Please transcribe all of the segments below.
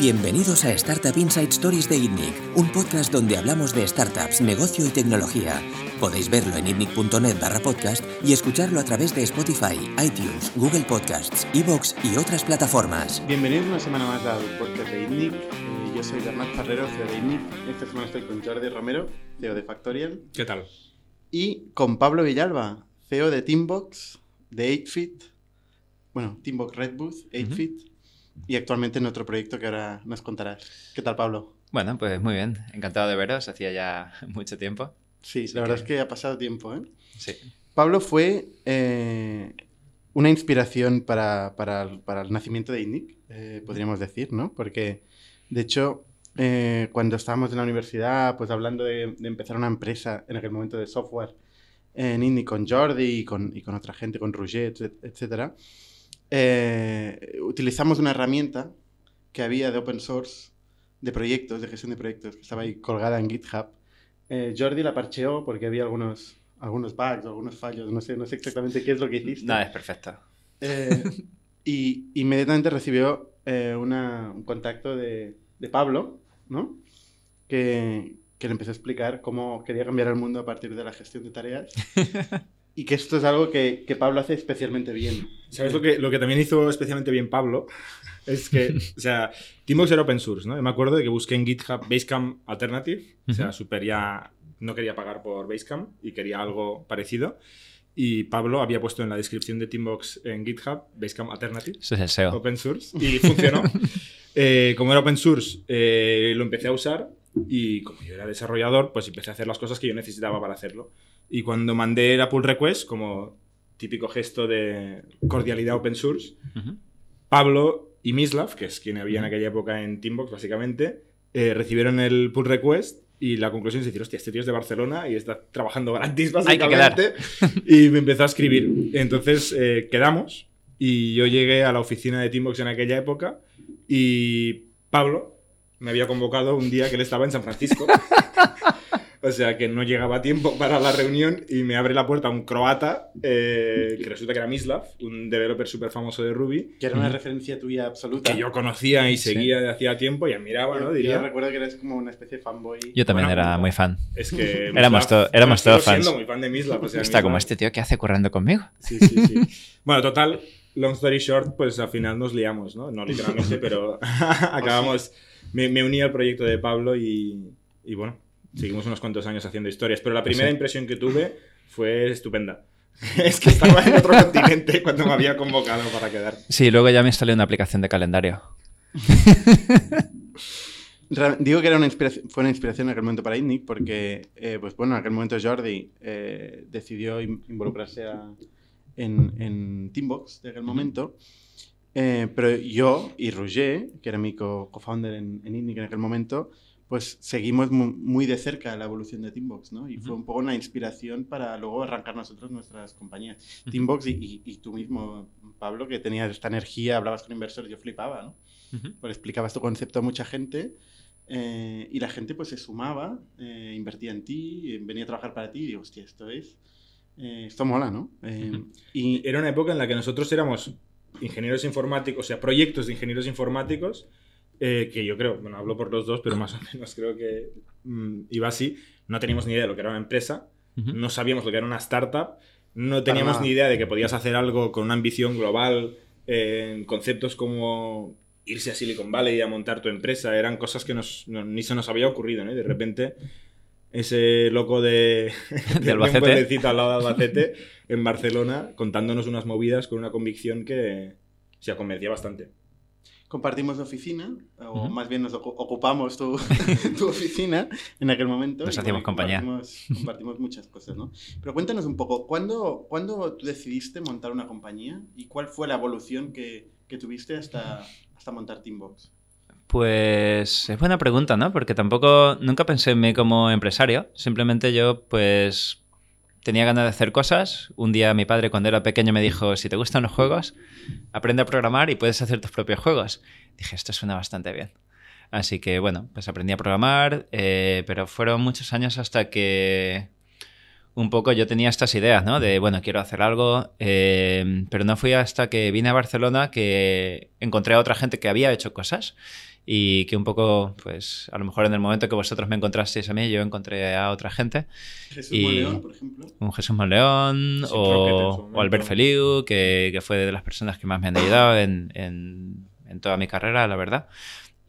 Bienvenidos a Startup Inside Stories de ITNIC, un podcast donde hablamos de startups, negocio y tecnología. Podéis verlo en itnic.net barra podcast y escucharlo a través de Spotify, iTunes, Google Podcasts, Evox y otras plataformas. Bienvenidos una semana más al podcast de ITNIC. Eh, yo soy Bernat Ferrero, CEO de ITNIC. Esta semana estoy con Jordi Romero, CEO de Factorial. ¿Qué tal? Y con Pablo Villalba, CEO de Teambox, de 8fit. Bueno, Teambox Red Booth, 8fit y actualmente en otro proyecto que ahora nos contarás. ¿Qué tal, Pablo? Bueno, pues muy bien. Encantado de veros. Hacía ya mucho tiempo. Sí, la verdad es que ha pasado tiempo, ¿eh? Sí. Pablo fue eh, una inspiración para, para, para, el nacimiento de INNIC, eh, podríamos decir, ¿no? Porque, de hecho, eh, cuando estábamos en la universidad, pues hablando de, de, empezar una empresa en aquel momento de software en INNIC con Jordi y con, y con otra gente, con Roger, etcétera, eh, utilizamos una herramienta que había de open source de proyectos, de gestión de proyectos, que estaba ahí colgada en GitHub. Eh, Jordi la parcheó porque había algunos, algunos bugs, algunos fallos, no sé, no sé exactamente qué es lo que hiciste. Nada, es perfecto. Eh, y inmediatamente recibió eh, una, un contacto de, de Pablo, ¿no? Que, que le empezó a explicar cómo quería cambiar el mundo a partir de la gestión de tareas. y que esto es algo que, que, Pablo hace especialmente bien. ¿Sabes lo que, lo que también hizo especialmente bien Pablo? Es que, o sea, Teambox era open source, ¿no? Y me acuerdo de que busqué en GitHub Basecamp Alternative, o sea, super ya no quería pagar por Basecamp y quería algo parecido. Y Pablo había puesto en la descripción de Teambox en GitHub Basecamp Alternative. Eso es el SEO. Open source. Y funcionó. eh, como era open source, eh, lo empecé a usar y como yo era desarrollador, pues empecé a hacer las cosas que yo necesitaba para hacerlo. Y cuando mandé la pull request, como típico gesto de cordialidad open source, uh -huh. Pablo y Mislav, que es quien había en aquella época en Teambox, básicamente, eh, recibieron el pull request y la conclusión es decir, hostia, este tío es de Barcelona y está trabajando gratis, básicamente. y me empezó a escribir. Entonces eh, quedamos y yo llegué a la oficina de Teambox en aquella época y Pablo me había convocado un día que él estaba en San Francisco. O sea, que no llegaba a tiempo para la reunión y me abre la puerta un croata, eh, que resulta que era Mislav, un developer súper famoso de Ruby. Que era una referencia tuya absoluta. Que yo conocía y seguía sí. de hacía tiempo y admiraba, yo, ¿no? Diría. Yo recuerdo que eres como una especie de fanboy. Yo también bueno, era muy fan. Es que. éramos to éramos todos fans. siendo muy fan de Mislav. O sea, Está Mislav... como este tío que hace currando conmigo. Sí, sí, sí. bueno, total, long story short, pues al final nos liamos, ¿no? No literalmente, pero acabamos. Me, me, uní al proyecto de Pablo y, y bueno, Seguimos unos cuantos años haciendo historias, pero la primera sí. impresión que tuve fue estupenda. es que estaba en otro continente cuando me había convocado para quedar. Sí, luego ya me instalé una aplicación de calendario. Digo que era una inspiración, fue una inspiración en aquel momento para ITNIC porque, eh, pues bueno, en aquel momento Jordi eh, decidió involucrarse a, en, en, Teambox de aquel momento. Eh, pero yo y Roger, que era mi co-founder en, en ITNIC en aquel momento, pues seguimos muy de cerca la evolución de Teambox, ¿no? Y uh -huh. fue un poco una inspiración para luego arrancar nosotros nuestras compañías. Uh -huh. Teambox y, y, y, tú mismo, Pablo, que tenías esta energía, hablabas con inversores, yo flipaba, ¿no? Uh -huh. Pues explicabas tu concepto a mucha gente eh, y la gente pues se sumaba, eh, invertía en ti, venía a trabajar para ti y digo, hostia, esto es... Eh, esto mola, ¿no? y era una época en la que nosotros éramos ingenieros informáticos, o sea, proyectos de ingenieros informáticos eh, que yo creo, bueno, hablo por los dos, pero más o menos creo que mmm, iba así. No teníamos ni idea de lo que era una empresa, uh -huh. no sabíamos lo que era una startup, no teníamos ni idea de que podías hacer algo con una ambición global, eh, conceptos como irse a Silicon Valley a montar tu empresa, eran cosas que nos, no, ni se nos había ocurrido, ¿no? Y de repente ese loco de, de Albacete. un pueblecito al lado de Albacete, en Barcelona, contándonos unas movidas con una convicción que se convencía bastante compartimos oficina, o uh -huh. más bien nos ocupamos tu, tu, oficina en aquel momento. Nos hacíamos compañía. Compartimos, compartimos, muchas cosas, ¿no? Pero cuéntanos un poco, ¿cuándo, ¿cuándo tú decidiste montar una compañía y cuál fue la evolución que, que tuviste hasta, hasta montar Teambox? Pues es buena pregunta, ¿no? Porque tampoco, nunca pensé en mí como empresario. Simplemente yo, pues, tenía ganas de hacer cosas. Un día mi padre, cuando era pequeño, me dijo, si te gustan los juegos, aprende a programar y puedes hacer tus propios juegos. Dije, esto suena bastante bien. Así que, bueno, pues aprendí a programar, eh, pero fueron muchos años hasta que un poco yo tenía estas ideas, ¿no? De, bueno, quiero hacer algo, eh, pero no fui hasta que vine a Barcelona que encontré a otra gente que había hecho cosas y que un poco, pues, a lo mejor en el momento que vosotros me encontrasteis a mí, yo encontré a otra gente. Jesús Y- Monleón, por ejemplo. Un Jesús Monleón Sí, o, o Albert Feliu, que, que fue de las personas que más me han ayudado en, en- en toda mi carrera, la verdad.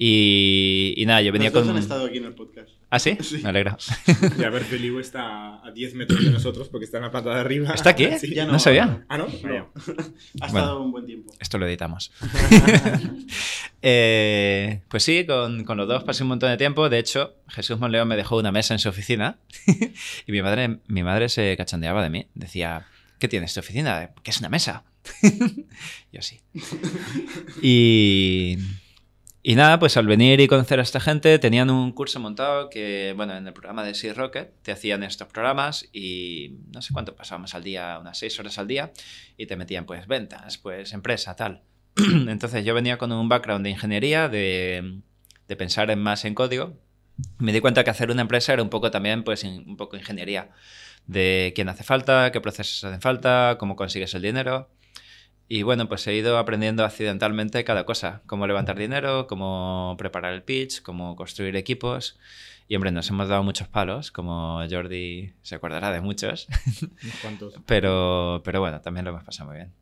Y, y nada, yo venía Los dos con... han estado aquí en el podcast. ¿Ah, sí? Sí. Me alegra. Y a ver, Feliu está a 10 metros de nosotros porque está en la planta de arriba. ¿Está aquí? Sí. Ya No sabía. Ah, ¿no? No. Ha Bueno. estado un buen tiempo. Esto lo editamos. Eh, pues sí, con, con los dos pasé un montón de tiempo. De hecho, Jesús Monleón me dejó una mesa en su oficina y mi madre, mi madre se cachondeaba de mí. Decía, ¿qué tienes tu oficina? ¿Qué es una mesa? Yo sí. Y, y nada, pues al venir y conocer a esta gente, tenían un curso montado que, bueno, en el programa de Sea Rocket te hacían estos programas y no sé cuánto pasábamos al día, unas seis horas al día, y te metían pues ventas, pues empresa, tal. Entonces yo venía con un background de ingeniería, de, de pensar en más en código. Me di cuenta que hacer una empresa era un poco también, pues, un poco ingeniería. De quién hace falta, qué procesos hacen falta, cómo consigues el dinero. Y bueno, pues he ido aprendiendo accidentalmente cada cosa. Cómo levantar dinero, cómo preparar el pitch, cómo construir equipos. Y hombre, nos hemos dado muchos palos, como Jordi se acordará de muchos. Unos cuantos. Pero, pero bueno, también lo hemos pasado muy bien.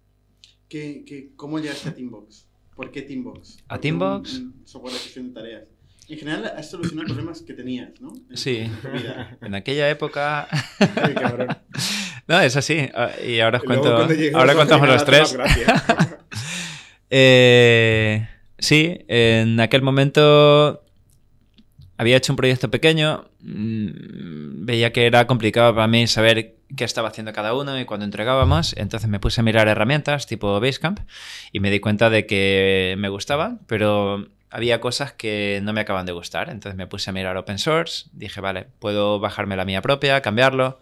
¿Qué, qué, ¿Cómo llegaste a Teambox? ¿Por qué Teambox? ¿A ¿Por qué Teambox? Un, un software de gestión de tareas. En general, has solucionado problemas que tenías, ¿no? En Sí. tu vida. En aquella época... Ay, cabrón. No, es así. Ah, Y ahora os cuento... Ahora contamos los tres. Eh, sí, en aquel momento había hecho un proyecto pequeño, mm, veía que era complicado para mí saber qué estaba haciendo cada uno y cuando entregábamos, entonces me puse a mirar herramientas tipo Basecamp y me di cuenta de que me gustaban, pero había cosas que no me acaban de gustar, entonces me puse a mirar open source, dije, vale, puedo bajarme la mía propia, cambiarlo.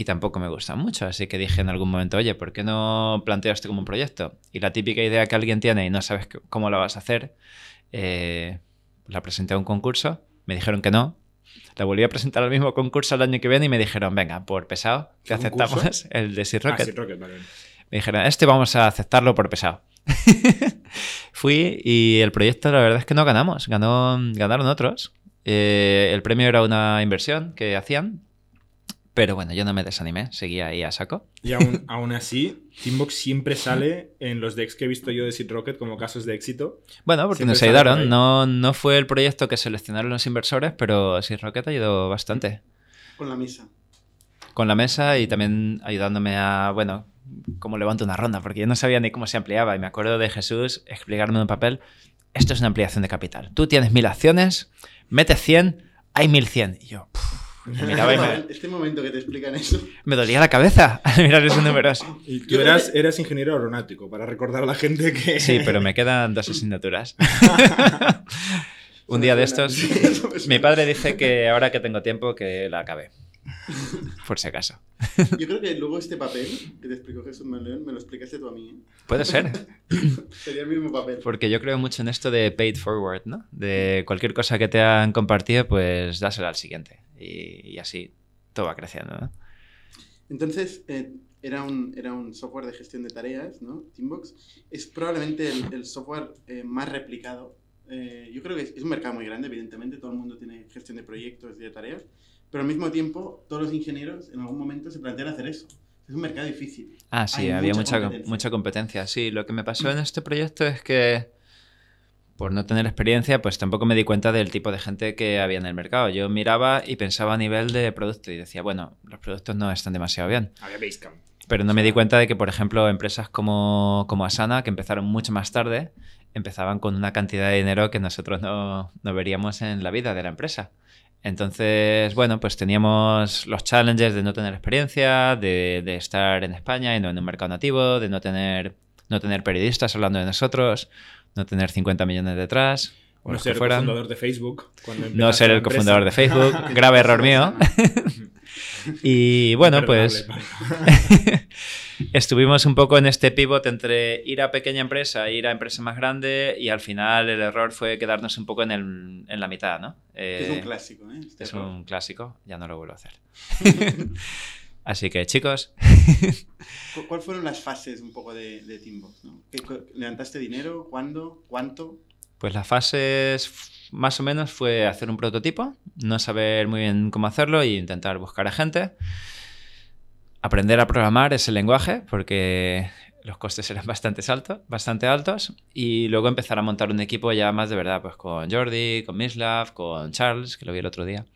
Y tampoco me gusta mucho, así que dije en algún momento, oye, ¿por qué no planteo esto como un proyecto? Y la típica idea que alguien tiene y no sabes cómo la vas a hacer, eh, la presenté a un concurso, me dijeron que no, la volví a presentar al mismo concurso el año que viene y me dijeron, venga, por pesado, te aceptamos el de Sea Ah, Rocket. sí, Rocket, vale. Me dijeron, este vamos a aceptarlo por pesado. Fui y el proyecto la verdad es que no ganamos, ganó, ganaron otros. Eh, el premio era una inversión que hacían, pero bueno, yo no me desanimé, seguía ahí a saco. Y aún, aún así, Teambox siempre sale en los decks que he visto yo de Seed Rocket como casos de éxito. Bueno, porque Siempre nos ayudaron, no, no fue el proyecto que seleccionaron los inversores, pero sí Rocket ayudó bastante. Con la misa. Con la mesa y también ayudándome a, bueno, cómo levanto una ronda, porque yo no sabía ni cómo se ampliaba. Y me acuerdo de Jesús explicarme en un papel, esto es una ampliación de capital. Tú tienes mil acciones, metes 100, hay 1100. Y yo, puf, miraba y este, me, momento, este momento que te explican eso. me dolía la cabeza al mirar esos números. Y tú eras, eras ingeniero aeronáutico, para recordar a la gente que... Sí, pero me quedan dos asignaturas. Un día de estos, mi padre dice que ahora que tengo tiempo que la acabe. Por si acaso. Yo creo que luego este papel que te explicó Jesús Manuel me lo explicaste tú a mí. ¿eh? Puede ser. Sería el mismo papel. Porque yo creo mucho en esto de paid forward, ¿no? De cualquier cosa que te han compartido, pues dásela al siguiente. Y, y así todo va creciendo, ¿no? Entonces, eh, era, un, era un software de gestión de tareas, ¿no? Teambox. Es probablemente el, el software eh, más replicado. Yo creo que es, es un mercado muy grande, evidentemente. Todo el mundo tiene gestión de proyectos y de tareas. Pero al mismo tiempo, todos los ingenieros en algún momento se plantean hacer eso. Es un mercado difícil. Ah, sí, Hay había mucha mucha, competencia. mucha competencia. Sí, lo que me pasó en este proyecto es que, por no tener experiencia, pues tampoco me di cuenta del tipo de gente que había en el mercado. Yo miraba y pensaba a nivel de producto y decía, bueno, los productos no están demasiado bien. Había Basecamp. Pero no me di cuenta de que, por ejemplo, empresas como, como Asana, que empezaron mucho más tarde, empezaban con una cantidad de dinero que nosotros no, no veríamos en la vida de la empresa. Entonces, bueno, pues teníamos los challenges de no tener experiencia, de, de estar en España y no en un mercado nativo, de no tener, no tener periodistas hablando de nosotros, no tener 50 millones detrás. o No ser el cofundador de Facebook. No ser el cofundador de Facebook, grave error mío. Y bueno, pues estuvimos un poco en este pivot entre ir a pequeña empresa e ir a empresa más grande y al final el error fue quedarnos un poco en, el- en la mitad, ¿no? es un Eh, clásico, ¿eh? Este es error. un clásico, ya no lo vuelvo a hacer. Así que chicos, ¿Cu- ¿Cuáles fueron las fases un poco de, de cu- ¿Levantaste dinero? ¿Cuándo? ¿Cuánto? pues las fases más o menos fue hacer un prototipo, no saber muy bien cómo hacerlo e intentar buscar a gente, aprender a programar ese lenguaje porque los costes eran bastante, altos, bastante altos y luego empezar a montar un equipo ya más de verdad, pues con Jordi, con Mislav, con Charles, que lo vi el otro día.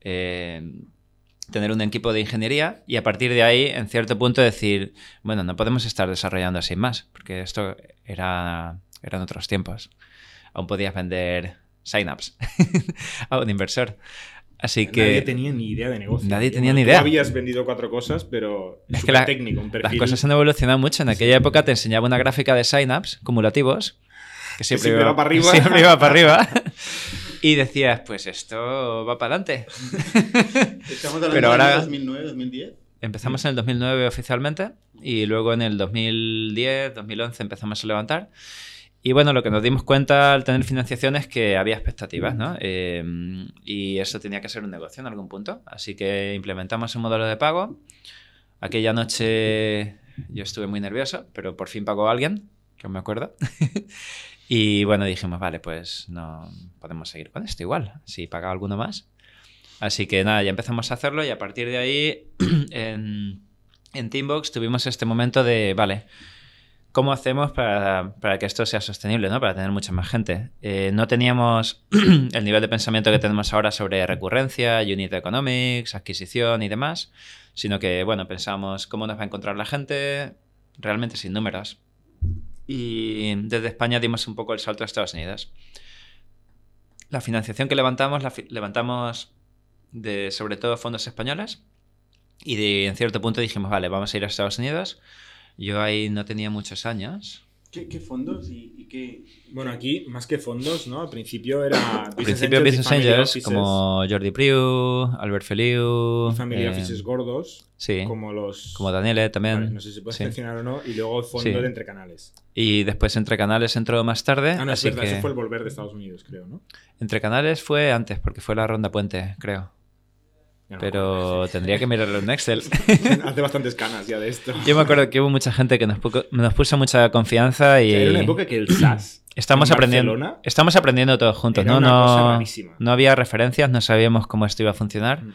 Eh, tener un equipo de ingeniería y a partir de ahí, en cierto punto, decir, bueno, no podemos estar desarrollando así más, porque esto era, eran otros tiempos. Aún podías vender signups a un inversor. Así que Nadie tenía ni idea de negocio. Nadie tenía bueno, ni tú idea. habías vendido cuatro cosas, pero Es que la- técnico, un las perfil. cosas han evolucionado mucho. En aquella época te enseñaba una gráfica de signups cumulativos, que siempre, siempre va para arriba. Siempre iba para arriba. Y decías, pues esto va para adelante. Estamos hablando Pero de ahora- 2009, 2010. Empezamos en el 2009 oficialmente y luego en el 2010, 2011 empezamos a levantar. Y bueno, lo que nos dimos cuenta al tener financiación es que había expectativas, ¿no? Eh, y eso tenía que ser un negocio en algún punto. Así que implementamos un modelo de pago. Aquella noche yo estuve muy nervioso, pero por fin pagó alguien, que me acuerdo. y bueno, dijimos, vale, pues no podemos seguir con esto igual, si paga alguno más. Así que nada, ya empezamos a hacerlo y a partir de ahí en, en Teambox tuvimos este momento de, vale, ¿cómo hacemos para, para que esto sea sostenible, ¿no? para tener mucha más gente? Eh, no teníamos el nivel de pensamiento que tenemos ahora sobre recurrencia, unit economics, adquisición y demás, sino que, bueno, pensamos cómo nos va a encontrar la gente realmente sin números. Y desde España dimos un poco el salto a Estados Unidos. La financiación que levantamos, la fi- levantamos de sobre todo fondos españoles y de, en cierto punto dijimos, vale, vamos a ir a Estados Unidos. Yo ahí no tenía muchos años. ¿Qué, qué fondos y, y qué...? Bueno, aquí, más que fondos, ¿no? Al principio era. Al principio Business Angels, como Jordi Priu, Albert Feliu, Family eh, Offices gordos, sí, como, como los. Daniele también. Vale, no sé si puedes sí. mencionar o no. Y luego el fondo Sí. de entre canales. Y después Entre Canales entró más tarde. Ah, no, es así verdad, que ese fue el volver de Estados Unidos, creo, ¿no? Entre Canales fue antes, porque fue la ronda puente, creo. No Pero tendría que mirarlo en Excel. Hace bastantes canas ya de esto. Yo me acuerdo que hubo mucha gente que nos, pu- nos puso mucha confianza y... Era una época que el SAS. Estamos en aprendiendo, Barcelona estamos aprendiendo todos juntos, ¿no? No, no había referencias, no sabíamos cómo esto iba a funcionar Mm.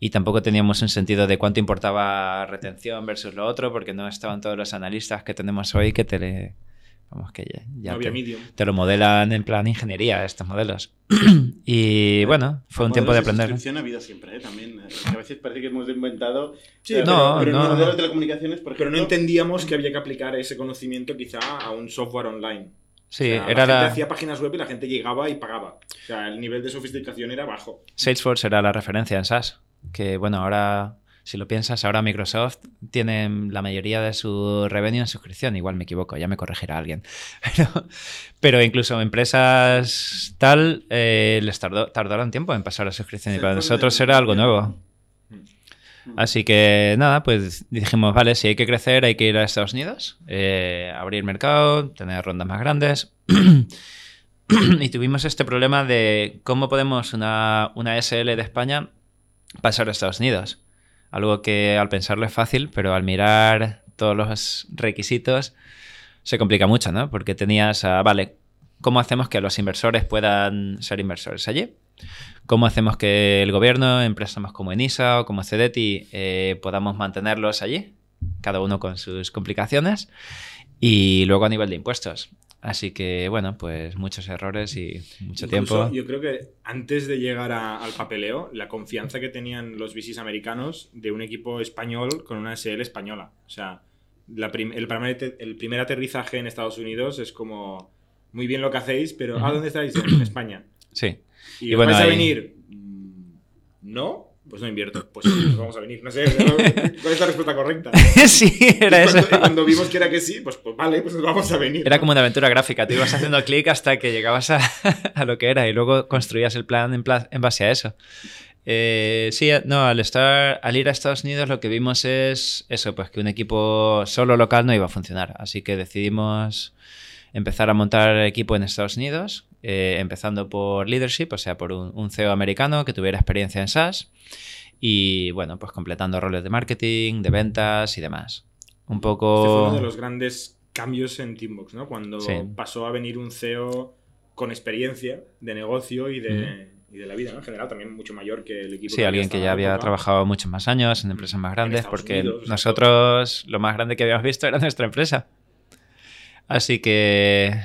y tampoco teníamos un sentido de cuánto importaba retención versus lo otro, porque no estaban todos los analistas que tenemos hoy que te Vamos, que ya, ya no había te, medium. te lo modelan en plan ingeniería estos modelos. y bueno, fue un tiempo de aprender. suscripción ha habido siempre, ¿eh? También. eh, A veces parece que hemos inventado... Sí, eh, pero- no, pero en no. los modelos de telecomunicaciones, por Pero no ejemplo, entendíamos que había que aplicar ese conocimiento quizá a un software online. Sí, O sea, era la gente la... hacía páginas web y la gente llegaba y pagaba. O sea, el nivel de sofisticación era bajo. Salesforce era la referencia en SaaS. Que bueno, ahora, si lo piensas, ahora Microsoft tiene la mayoría de su revenue en suscripción. Igual me equivoco, ya me corregirá alguien. Pero, pero incluso empresas tal eh, les tardó, tardaron tiempo en pasar a suscripción y para nosotros era algo nuevo. Mm. Así que nada, pues dijimos, vale, si hay que crecer hay que ir a Estados Unidos, eh, abrir mercado, tener rondas más grandes. y tuvimos este problema de cómo podemos una, una SL de España pasar a Estados Unidos. Algo que al pensarlo es fácil, pero al mirar todos los requisitos se complica mucho, ¿no? Porque tenías, a, vale, ¿cómo hacemos que los inversores puedan ser inversores allí? ¿Cómo hacemos que el gobierno, empresas como Enisa o como Cedeti, eh, podamos mantenerlos allí? Cada uno con sus complicaciones. Y luego a nivel de impuestos. Así que, bueno, pues muchos errores y mucho Incluso, tiempo. Yo creo que antes de llegar a- al papeleo, la confianza que tenían los VCs americanos de un equipo español con una SL española. O sea, la prim- el, primer, te- el primer aterrizaje en Estados Unidos es como muy bien lo que hacéis, pero ¿a dónde estáis? En España. Sí. ¿Y, Y bueno, vais a venir? Mm, ¿No? Pues no invierto. Pues nos vamos a venir. No sé, ¿cuál es la respuesta correcta? sí, era y eso. cuando, y cuando vimos que era que sí, pues, pues vale, pues nos vamos a venir. Era ¿no? como una aventura gráfica. Tú ibas haciendo clic hasta que llegabas a, a lo que era y luego construías el plan en, pla- en base a eso. Eh, sí, no, al estar, al ir a Estados Unidos lo que vimos es eso, pues que un equipo solo local no iba a funcionar. Así que decidimos empezar a montar equipo en Estados Unidos, eh, empezando por leadership, o sea, por un, un CEO americano que tuviera experiencia en SaaS. Y bueno, pues completando roles de marketing, de ventas y demás. Un Este fue poco... uno de los grandes cambios en Teambox, ¿no? Cuando Sí. pasó a venir un CEO con experiencia de negocio y de, y de la vida, ¿no? En general, también mucho mayor que el equipo. Sí, alguien que ya había trabajado muchos más años en empresas más grandes, porque Unidos, nosotros lo más grande que habíamos visto era nuestra empresa. Así que,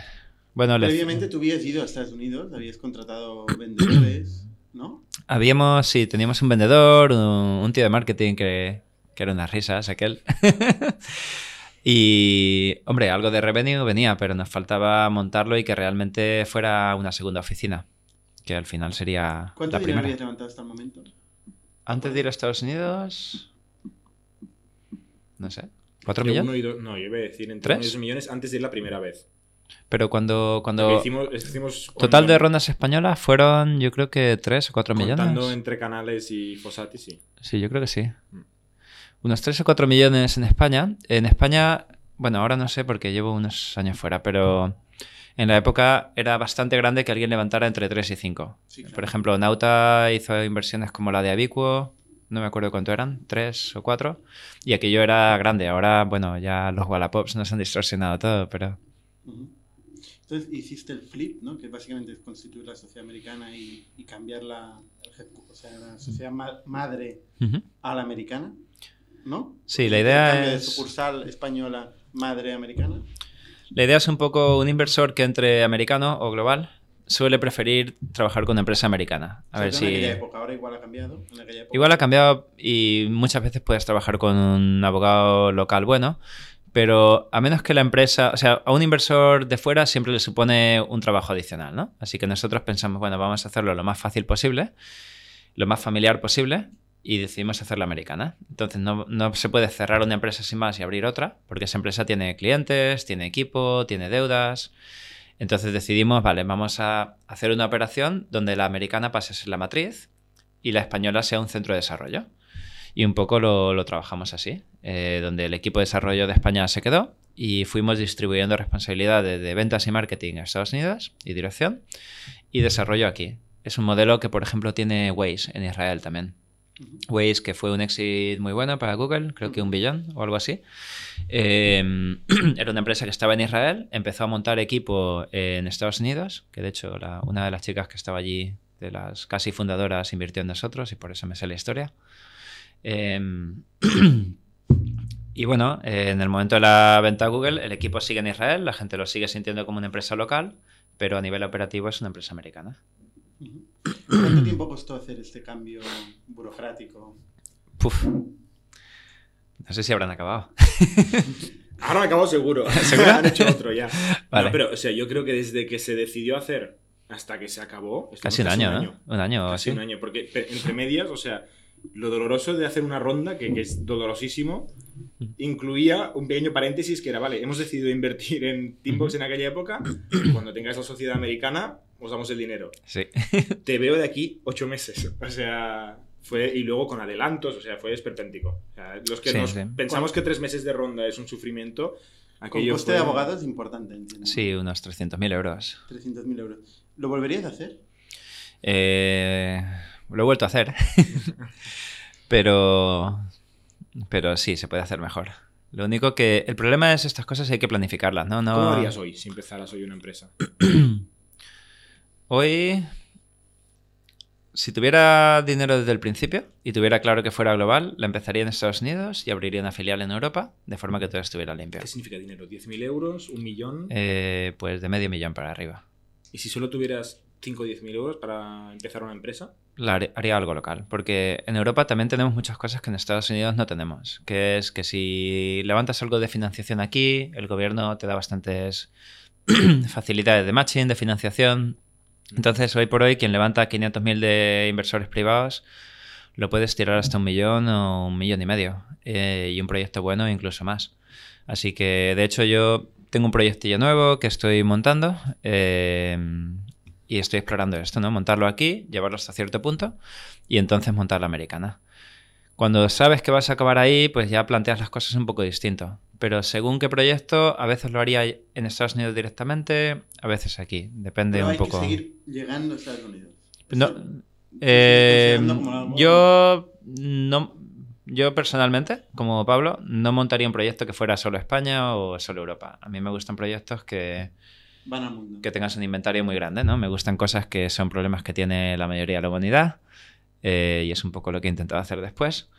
bueno, Previamente tú habías ido a Estados Unidos, habías contratado vendedores, ¿no? habíamos, sí, teníamos un vendedor, un, un tío de marketing que, que era unas risas, aquel. y, hombre, algo de revenue venía, pero nos faltaba montarlo y que realmente fuera una segunda oficina, que al final sería ¿Cuánto la dinero primera. habías levantado hasta el momento? Antes de ir a Estados Unidos, no sé, ¿cuatro millones? uno y dos- no, yo iba a decir entre ¿Tres? uno y dos millones antes de ir la primera vez. Pero cuando, cuando hicimos, hicimos total de rondas españolas fueron, yo creo que tres o cuatro Contando millones. entre canales y Fossati, sí. Sí, yo creo que sí. Mm. Unos 3 o 4 millones en España. En España, bueno, ahora no sé porque llevo unos años fuera, pero en la época era bastante grande que alguien levantara entre 3 y 5. Sí, claro. Por ejemplo, Nauta hizo inversiones como la de Abiquo, no me acuerdo cuánto eran, 3 o 4, y aquello era grande. Ahora, bueno, ya los Wallapops nos han distorsionado todo, pero... Entonces hiciste el flip, ¿no? Que básicamente es constituir la sociedad americana y, y cambiar la, el o sea, la sociedad ma- madre Ujú. a la americana, ¿no? Sí, la El idea de es- sucursal española madre americana. La idea es un poco un inversor que entre americano o global suele preferir trabajar con una empresa americana. A O sea, ver en si... aquella época, ahora igual ha cambiado. En aquella época. Igual ha cambiado y muchas veces puedes trabajar con un abogado local bueno, pero a menos que la empresa, o sea, a un inversor de fuera siempre le supone un trabajo adicional, ¿no? Así que nosotros pensamos, bueno, vamos a hacerlo lo más fácil posible, lo más familiar posible y decidimos hacerla americana. Entonces no, no se puede cerrar una empresa sin más y abrir otra, porque esa empresa tiene clientes, tiene equipo, tiene deudas. Entonces decidimos, vale, vamos a hacer una operación donde la americana pase a ser la matriz y la española sea un centro de desarrollo. Y un poco lo, trabajamos así, eh, donde el equipo de desarrollo de España se quedó y fuimos distribuyendo responsabilidades de ventas y marketing a Estados Unidos y dirección y desarrollo aquí. Es un modelo que, por ejemplo, tiene Waze en Israel también. Waze, que fue un éxito muy bueno para Google, creo que un billón o algo así. Eh, era una empresa que estaba en Israel, empezó a montar equipo en Estados Unidos, que de hecho la- una de las chicas que estaba allí, de las casi fundadoras, invirtió en nosotros y por eso me sé la historia. Eh, y bueno, eh, en el momento de la venta a Google, el equipo sigue en Israel, la gente lo sigue sintiendo como una empresa local, pero a nivel operativo es una empresa americana. ¿Cuánto tiempo costó hacer este cambio burocrático? Puf. No sé si habrán acabado. Ahora acabo seguro. ¿Seguro? Han hecho otro ya. Vale. No, pero, o sea, yo creo que desde que se decidió hacer hasta que se acabó. Casi un año, ¿no? Un año o Casi así. un año. Porque entre medias, o sea, lo doloroso de hacer una ronda, que, que es dolorosísimo, incluía un pequeño paréntesis que era, vale, hemos decidido invertir en Teambox en aquella época. Cuando tengáis la sociedad americana, os damos el dinero. Sí. Te veo de aquí ocho meses. O sea, fue. Y luego con adelantos, o sea, fue esperpéntico. O sea, los que Sí, nos sí. pensamos que tres meses de ronda es un sufrimiento. Con Aquello coste fue- de abogado es importante, entiendo. Sí, unos 300.000 euros. 300.000 euros. ¿Lo volverías a hacer? Eh, lo he vuelto a hacer. pero, pero sí, se puede hacer mejor. Lo único que... El problema es estas cosas hay que planificarlas, ¿no? no ¿Cómo harías hoy si empezaras hoy una empresa? Hoy, si tuviera dinero desde el principio y tuviera claro que fuera global, la empezaría en Estados Unidos y abriría una filial en Europa, de forma que todo estuviera limpio. ¿Qué significa dinero? ¿10.000 euros? ¿Un millón? Eh, pues de medio millón para arriba. ¿Y si solo tuvieras 5 o 10.000 euros para empezar una empresa? La haré- haría algo local, porque en Europa también tenemos muchas cosas que en Estados Unidos no tenemos, que es que si levantas algo de financiación aquí, el gobierno te da bastantes facilidades de matching, de financiación. Entonces, hoy por hoy, quien levanta 500.000 de inversores privados, lo puedes tirar hasta un millón o un millón y medio, eh, y un proyecto bueno incluso más. Así que, de hecho, yo tengo un proyectillo nuevo que estoy montando. eh, y estoy explorando esto, ¿no? Montarlo aquí, llevarlo hasta cierto punto y entonces montar la americana. Cuando sabes que vas a acabar ahí, pues ya planteas las cosas un poco distinto. Pero según qué proyecto, a veces lo haría en Estados Unidos directamente, a veces aquí. Depende Pero un hay poco. que seguir llegando a Estados Unidos. No, ¿Estás eh, yo no, yo personalmente, como Pablo, no montaría un proyecto que fuera solo España o solo Europa. A mí me gustan proyectos que, Van al mundo. que tengas un inventario muy grande, ¿no? Me gustan cosas que son problemas que tiene la mayoría de la humanidad eh, y es un poco lo que he intentado hacer después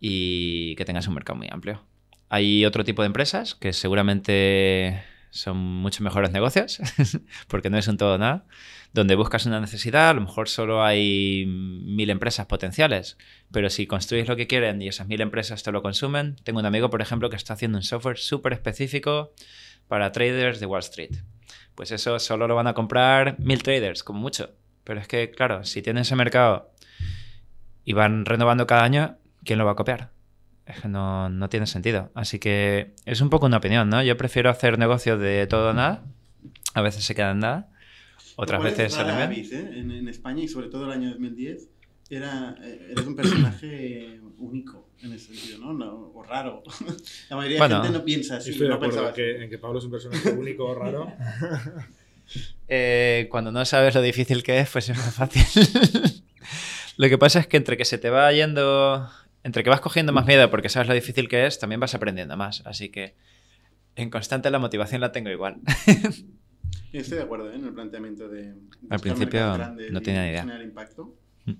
y que tengas un mercado muy amplio. Hay otro tipo de empresas que seguramente son mucho mejores negocios, porque no es un todo nada, donde buscas una necesidad, a lo mejor solo hay mil empresas potenciales, pero si construyes lo que quieren y esas mil empresas te lo consumen, tengo un amigo, por ejemplo, que está haciendo un software súper específico para traders de Wall Street. Pues eso solo lo van a comprar mil traders, como mucho. Pero es que, claro, si tienen ese mercado y van renovando cada año, ¿quién lo va a copiar? Es que no, no tiene sentido. Así que es un poco una opinión, ¿no? Yo prefiero hacer negocios de todo o nada. A veces se queda en nada. Otras veces avis, ¿eh? en, en España y sobre todo el año 2010 era, eh, eres un personaje único en ese sentido, ¿no? No- o raro. La mayoría Bueno, de gente no piensa así. Estoy de no acuerdo pensaba en que, en que Pablo es un personaje único o raro. Eh, cuando no sabes lo difícil que es, pues es más fácil. lo que pasa es que entre que se te va yendo, entre que vas cogiendo más miedo porque sabes lo difícil que es, también vas aprendiendo más. Así que en constante la motivación la tengo igual. Estoy de acuerdo ¿eh? en el planteamiento de. buscar principio no tenía ni idea. Generar impacto. Mm.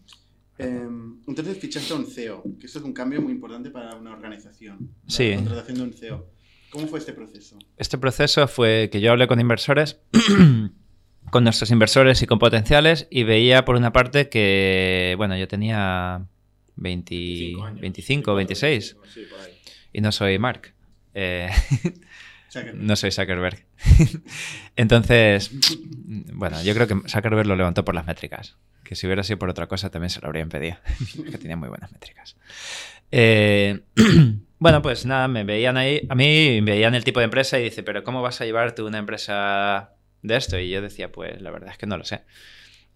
Eh, entonces fichaste a un CEO, que esto es un cambio muy importante para una organización. la Sí. contratación de un CEO. ¿Cómo fue este proceso? Este proceso fue que yo hablé con inversores, con nuestros inversores y con potenciales, y veía por una parte que, bueno, yo tenía 20 años. 25, 26, Sí, por ahí. y no soy Mark. Eh, no soy Zuckerberg. Entonces, bueno, yo creo que Zuckerberg lo levantó por las métricas. Que si hubiera sido por otra cosa también se lo habrían pedido. que tenía muy buenas métricas. Eh, bueno, pues nada, me veían ahí. A mí me veían el tipo de empresa y dice, pero ¿cómo vas a llevarte una empresa de esto? Y yo decía, pues la verdad es que no lo sé.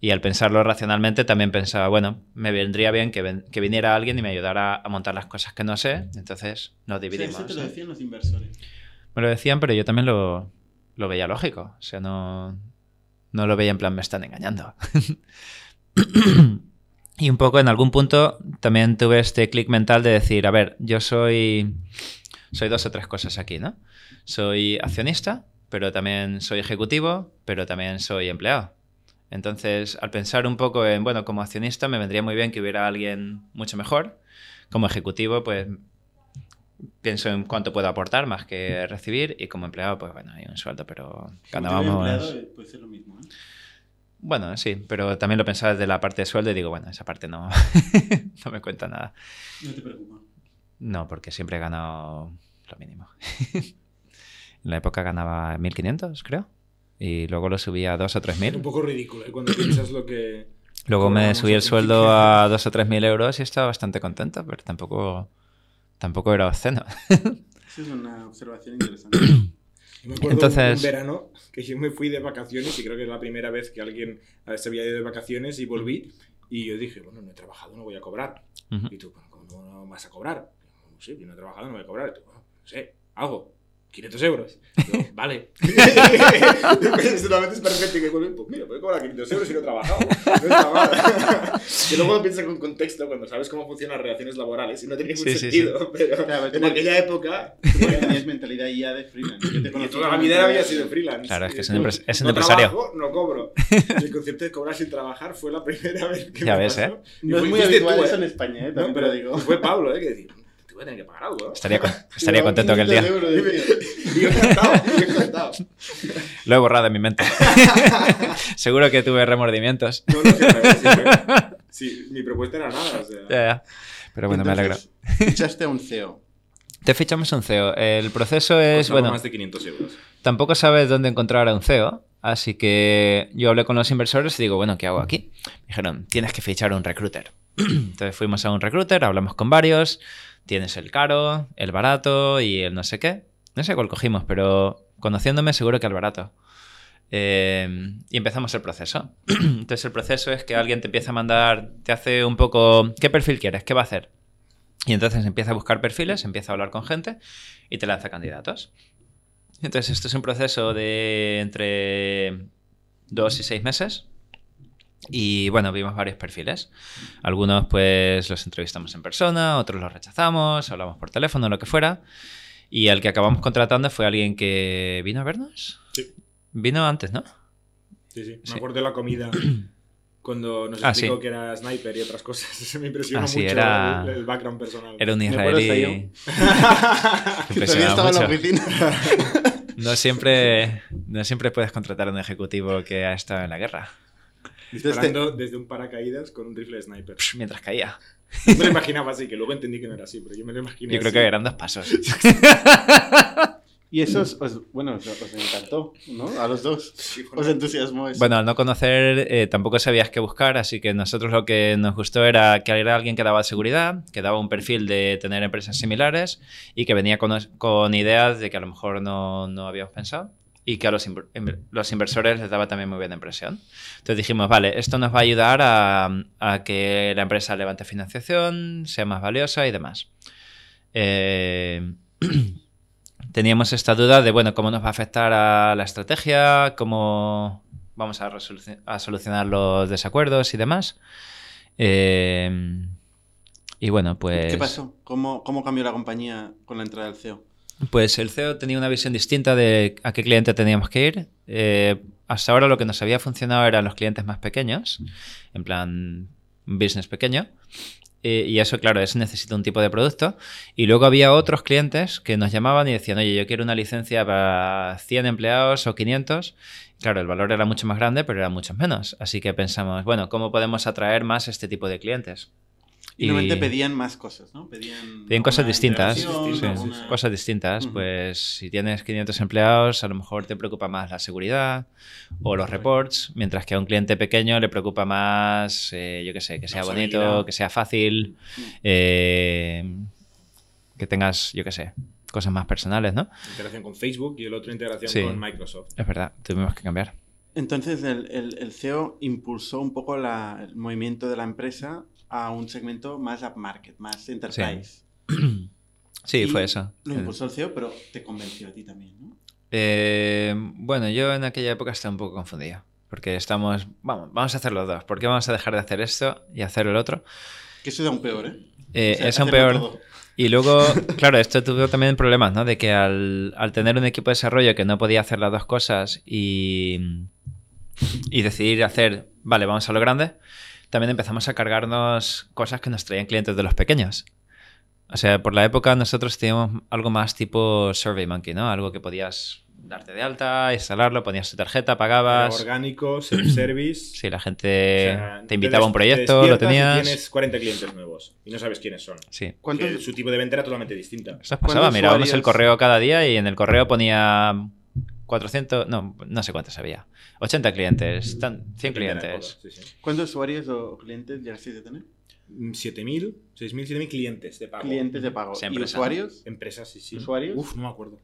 Y al pensarlo racionalmente también pensaba, bueno, me vendría bien que, ven- que viniera alguien y me ayudara a montar las cosas que no sé. Entonces nos o sea, dividimos. eso te lo decían los inversores. Me lo decían, pero yo también lo, lo veía lógico. O sea, no, no lo veía en plan, me están engañando. y un poco en algún punto también tuve este clic mental de decir, a ver, yo soy, soy dos o tres cosas aquí, ¿no? Soy accionista, pero también soy ejecutivo, pero también soy empleado. Entonces, al pensar un poco en, bueno, como accionista me vendría muy bien que hubiera alguien mucho mejor. Como ejecutivo, pues pienso en cuánto puedo aportar más que recibir y como empleado, pues bueno, hay un sueldo, pero ganábamos... empleado, eh, puede ser lo mismo. ¿eh? Bueno, sí, pero también lo pensaba desde la parte de sueldo y digo, bueno, esa parte no, no me cuenta nada. No te preocupes. No, porque siempre he ganado lo mínimo. en la época ganaba 1.500, creo. Y luego lo subía a 2 o Es un 3.000. poco ridículo ¿eh? cuando piensas lo que. Luego me subí el sueldo a 2 o 3.000 euros y estaba bastante contento, pero tampoco, tampoco era obsceno. Esa es una observación interesante. Yo me acuerdo Entonces- un verano que yo me fui de vacaciones y creo que es la primera vez que alguien se había ido de vacaciones y volví. Y yo dije, bueno, no he trabajado, no voy a cobrar. Ujú. Y tú, "Bueno, ¿cómo no vas a cobrar? No sé, yo no he trabajado, no voy a cobrar. Y tú, "Bueno, no sé, algo. 500 euros. Yo, vale. Solamente es perfecto y que vuelve, pues mira, puedo cobrar 500 euros si no he trabajado. No está mal. y luego piensas con contexto, cuando sabes cómo funcionan las relaciones laborales, y no tiene ningún Sí, sí, sentido. Pero Claro, en aquella época, Tú ya tenías mentalidad ya de freelance. Yo te y conocí toda la vida había sido freelance. Claro, es que es Y un empres- es un no empresario. Trabajo, no cobro. Y el concepto de cobrar sin trabajar fue la primera vez que Ya me ves, pasó. Y No es muy habitual tú, eso ¿eh? en España, ¿eh? No, te pero lo digo. Fue Pablo, ¿eh? Que decir, te voy a tener que pagar algo. Estaría, con- estaría contento aquel día. 500 euros, decía. Y yo encantado. Lo he borrado de mi mente. Seguro que tuve remordimientos. No, al revés, sí, mi propuesta era nada. O sea, Ya, ya. Pero bueno, me alegro. Fichaste a un CEO. Te fichamos un CEO. El proceso es, bueno, más de 500 euros. tampoco sabes dónde encontrar a un CEO, así que yo hablé con los inversores y digo, bueno, ¿qué hago aquí? Me dijeron, tienes que fichar un recruiter. Entonces fuimos a un recruiter, hablamos con varios, tienes el caro, el barato y el no sé qué. No sé cuál cogimos, pero conociéndome seguro que el barato. Eh, y empezamos el proceso. Entonces el proceso es que alguien te empieza a mandar, te hace un poco, ¿qué perfil quieres? ¿Qué va a hacer? Y entonces empieza a buscar perfiles, empieza a hablar con gente y te lanza candidatos. Entonces esto es un proceso de entre dos y seis meses Y bueno, vimos varios perfiles. Algunos pues los entrevistamos en persona, otros los rechazamos, hablamos por teléfono, lo que fuera. Y el que acabamos contratando fue alguien que vino a vernos. Sí. Vino antes, ¿no? Sí, sí. Me Sí. acuerdo de la comida cuando nos Ah, explicó sí. que era sniper y otras cosas. Se me impresionó Ah, sí, mucho era- el, el background personal. Era un israelí. Que todavía estaba en la mucho. oficina. No siempre, no siempre puedes contratar a un ejecutivo que ha estado en la guerra. Disparando desde un paracaídas con un rifle de sniper. Mientras caía. Me lo imaginaba así, que luego entendí que no era así, pero yo me lo imaginé Yo creo así. que eran dos pasos. Y eso os, os- bueno, os, os encantó, ¿no? A los dos. Os entusiasmó eso. Bueno, al no conocer, eh, tampoco sabías qué buscar, así que nosotros lo que nos gustó era que era alguien que daba seguridad, que daba un perfil de tener empresas similares y que venía con, con ideas de que a lo mejor no, no habíamos pensado y que a los, inver- los inversores les daba también muy buena impresión. Entonces dijimos, vale, esto nos va a ayudar a, a que la empresa levante financiación, sea más valiosa y demás. Eh, teníamos esta duda de, bueno, cómo nos va a afectar a la estrategia, cómo vamos a, a solucionar los desacuerdos y demás. Eh, y bueno, pues... ¿Qué pasó? ¿Cómo, ¿Cómo cambió la compañía con la entrada del CEO? Pues el CEO tenía una visión distinta de a qué cliente teníamos que ir. Eh, hasta ahora lo que nos había funcionado eran los clientes más pequeños, en plan business pequeño. Eh, y eso, claro, eso necesita un tipo de producto. Y luego había otros clientes que nos llamaban y decían, oye, yo quiero una licencia para 100 empleados o 500. Claro, el valor era mucho más grande, pero era mucho menos. Así que pensamos, bueno, ¿cómo podemos atraer más este tipo de clientes? Y normalmente pedían más cosas, ¿no? Pedían, Pedían cosas distintas, integración, sí, alguna- cosas distintas. Pues si tienes 500 empleados, a lo mejor te preocupa más la seguridad o los reports, mientras que a un cliente pequeño le preocupa más, eh, yo qué sé, que sea bonito, que sea fácil, eh, que tengas, yo qué sé, cosas más personales, ¿no? Integración con Facebook y el otro integración Sí. con Microsoft. Es verdad, tuvimos que cambiar. Entonces el, el- el CEO impulsó un poco la- el movimiento de la empresa a un segmento más upmarket, más enterprise. Sí, Y fue eso. Lo impulsó el CEO, pero te convenció a ti también, ¿no? Eh, bueno, yo en aquella época estaba un poco confundido. Porque estamos, vamos, vamos a hacer los dos. ¿Por qué vamos a dejar de hacer esto y hacer el otro? Que eso es aún peor, ¿eh? Eh, O sea, es hacerlo peor. todo. Y luego, claro, esto tuvo también problemas, ¿no? De que al, al tener un equipo de desarrollo que no podía hacer las dos cosas y, y decidir hacer, vale, vamos a lo grande, también empezamos a cargarnos cosas que nos traían clientes de los pequeños. O sea, por la época nosotros teníamos algo más tipo SurveyMonkey, ¿no? Algo que podías darte de alta, instalarlo, ponías tu tarjeta, Era pagabas. orgánico, self-service. Si la O gente sea, te invitaba a un proyecto, lo despiertas y tenías. Tienes 40 clientes nuevos y no sabes quiénes son. Sí. ¿Cuántos- Que su tipo de venta era totalmente distinta. Eso ¿Cuántos pasaba, mirábamos el correo cada día y en el correo ponía 400, no, no sé cuántos había. 80 clientes, tan- 100 Depende de la clientes. época, sí, sí. ¿Cuántos usuarios o clientes llegasteis a tener? Mm, 7.000, 6.000, 7.000 clientes de pago. Clientes de pago. ¿Y empresa, usuarios? Empresas, sí, sí. ¿Usuarios? Uf, no me acuerdo.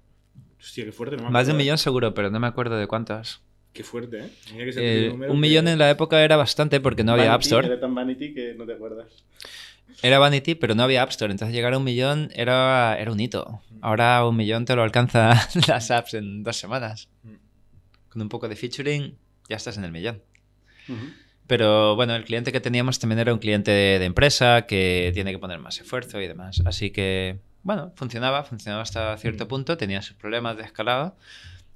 Hostia, qué fuerte. No me Más de un millón ¿eh? seguro, pero no me acuerdo de cuántos. Qué fuerte, ¿eh? Que Eh, un que- millón en la época era bastante porque no había App Vanity, Store. Era tan vanity que no te acuerdas. Era Vanity, pero no había App Store. Entonces llegar a un millón era, era un hito. Ahora un millón te lo alcanza las apps en dos semanas. Con un poco de featuring ya estás en el millón. Pero bueno, el cliente que teníamos también era un cliente de, de empresa que tiene que poner más esfuerzo y demás. Así que, bueno, funcionaba, funcionaba hasta cierto punto, tenía sus problemas de escalado.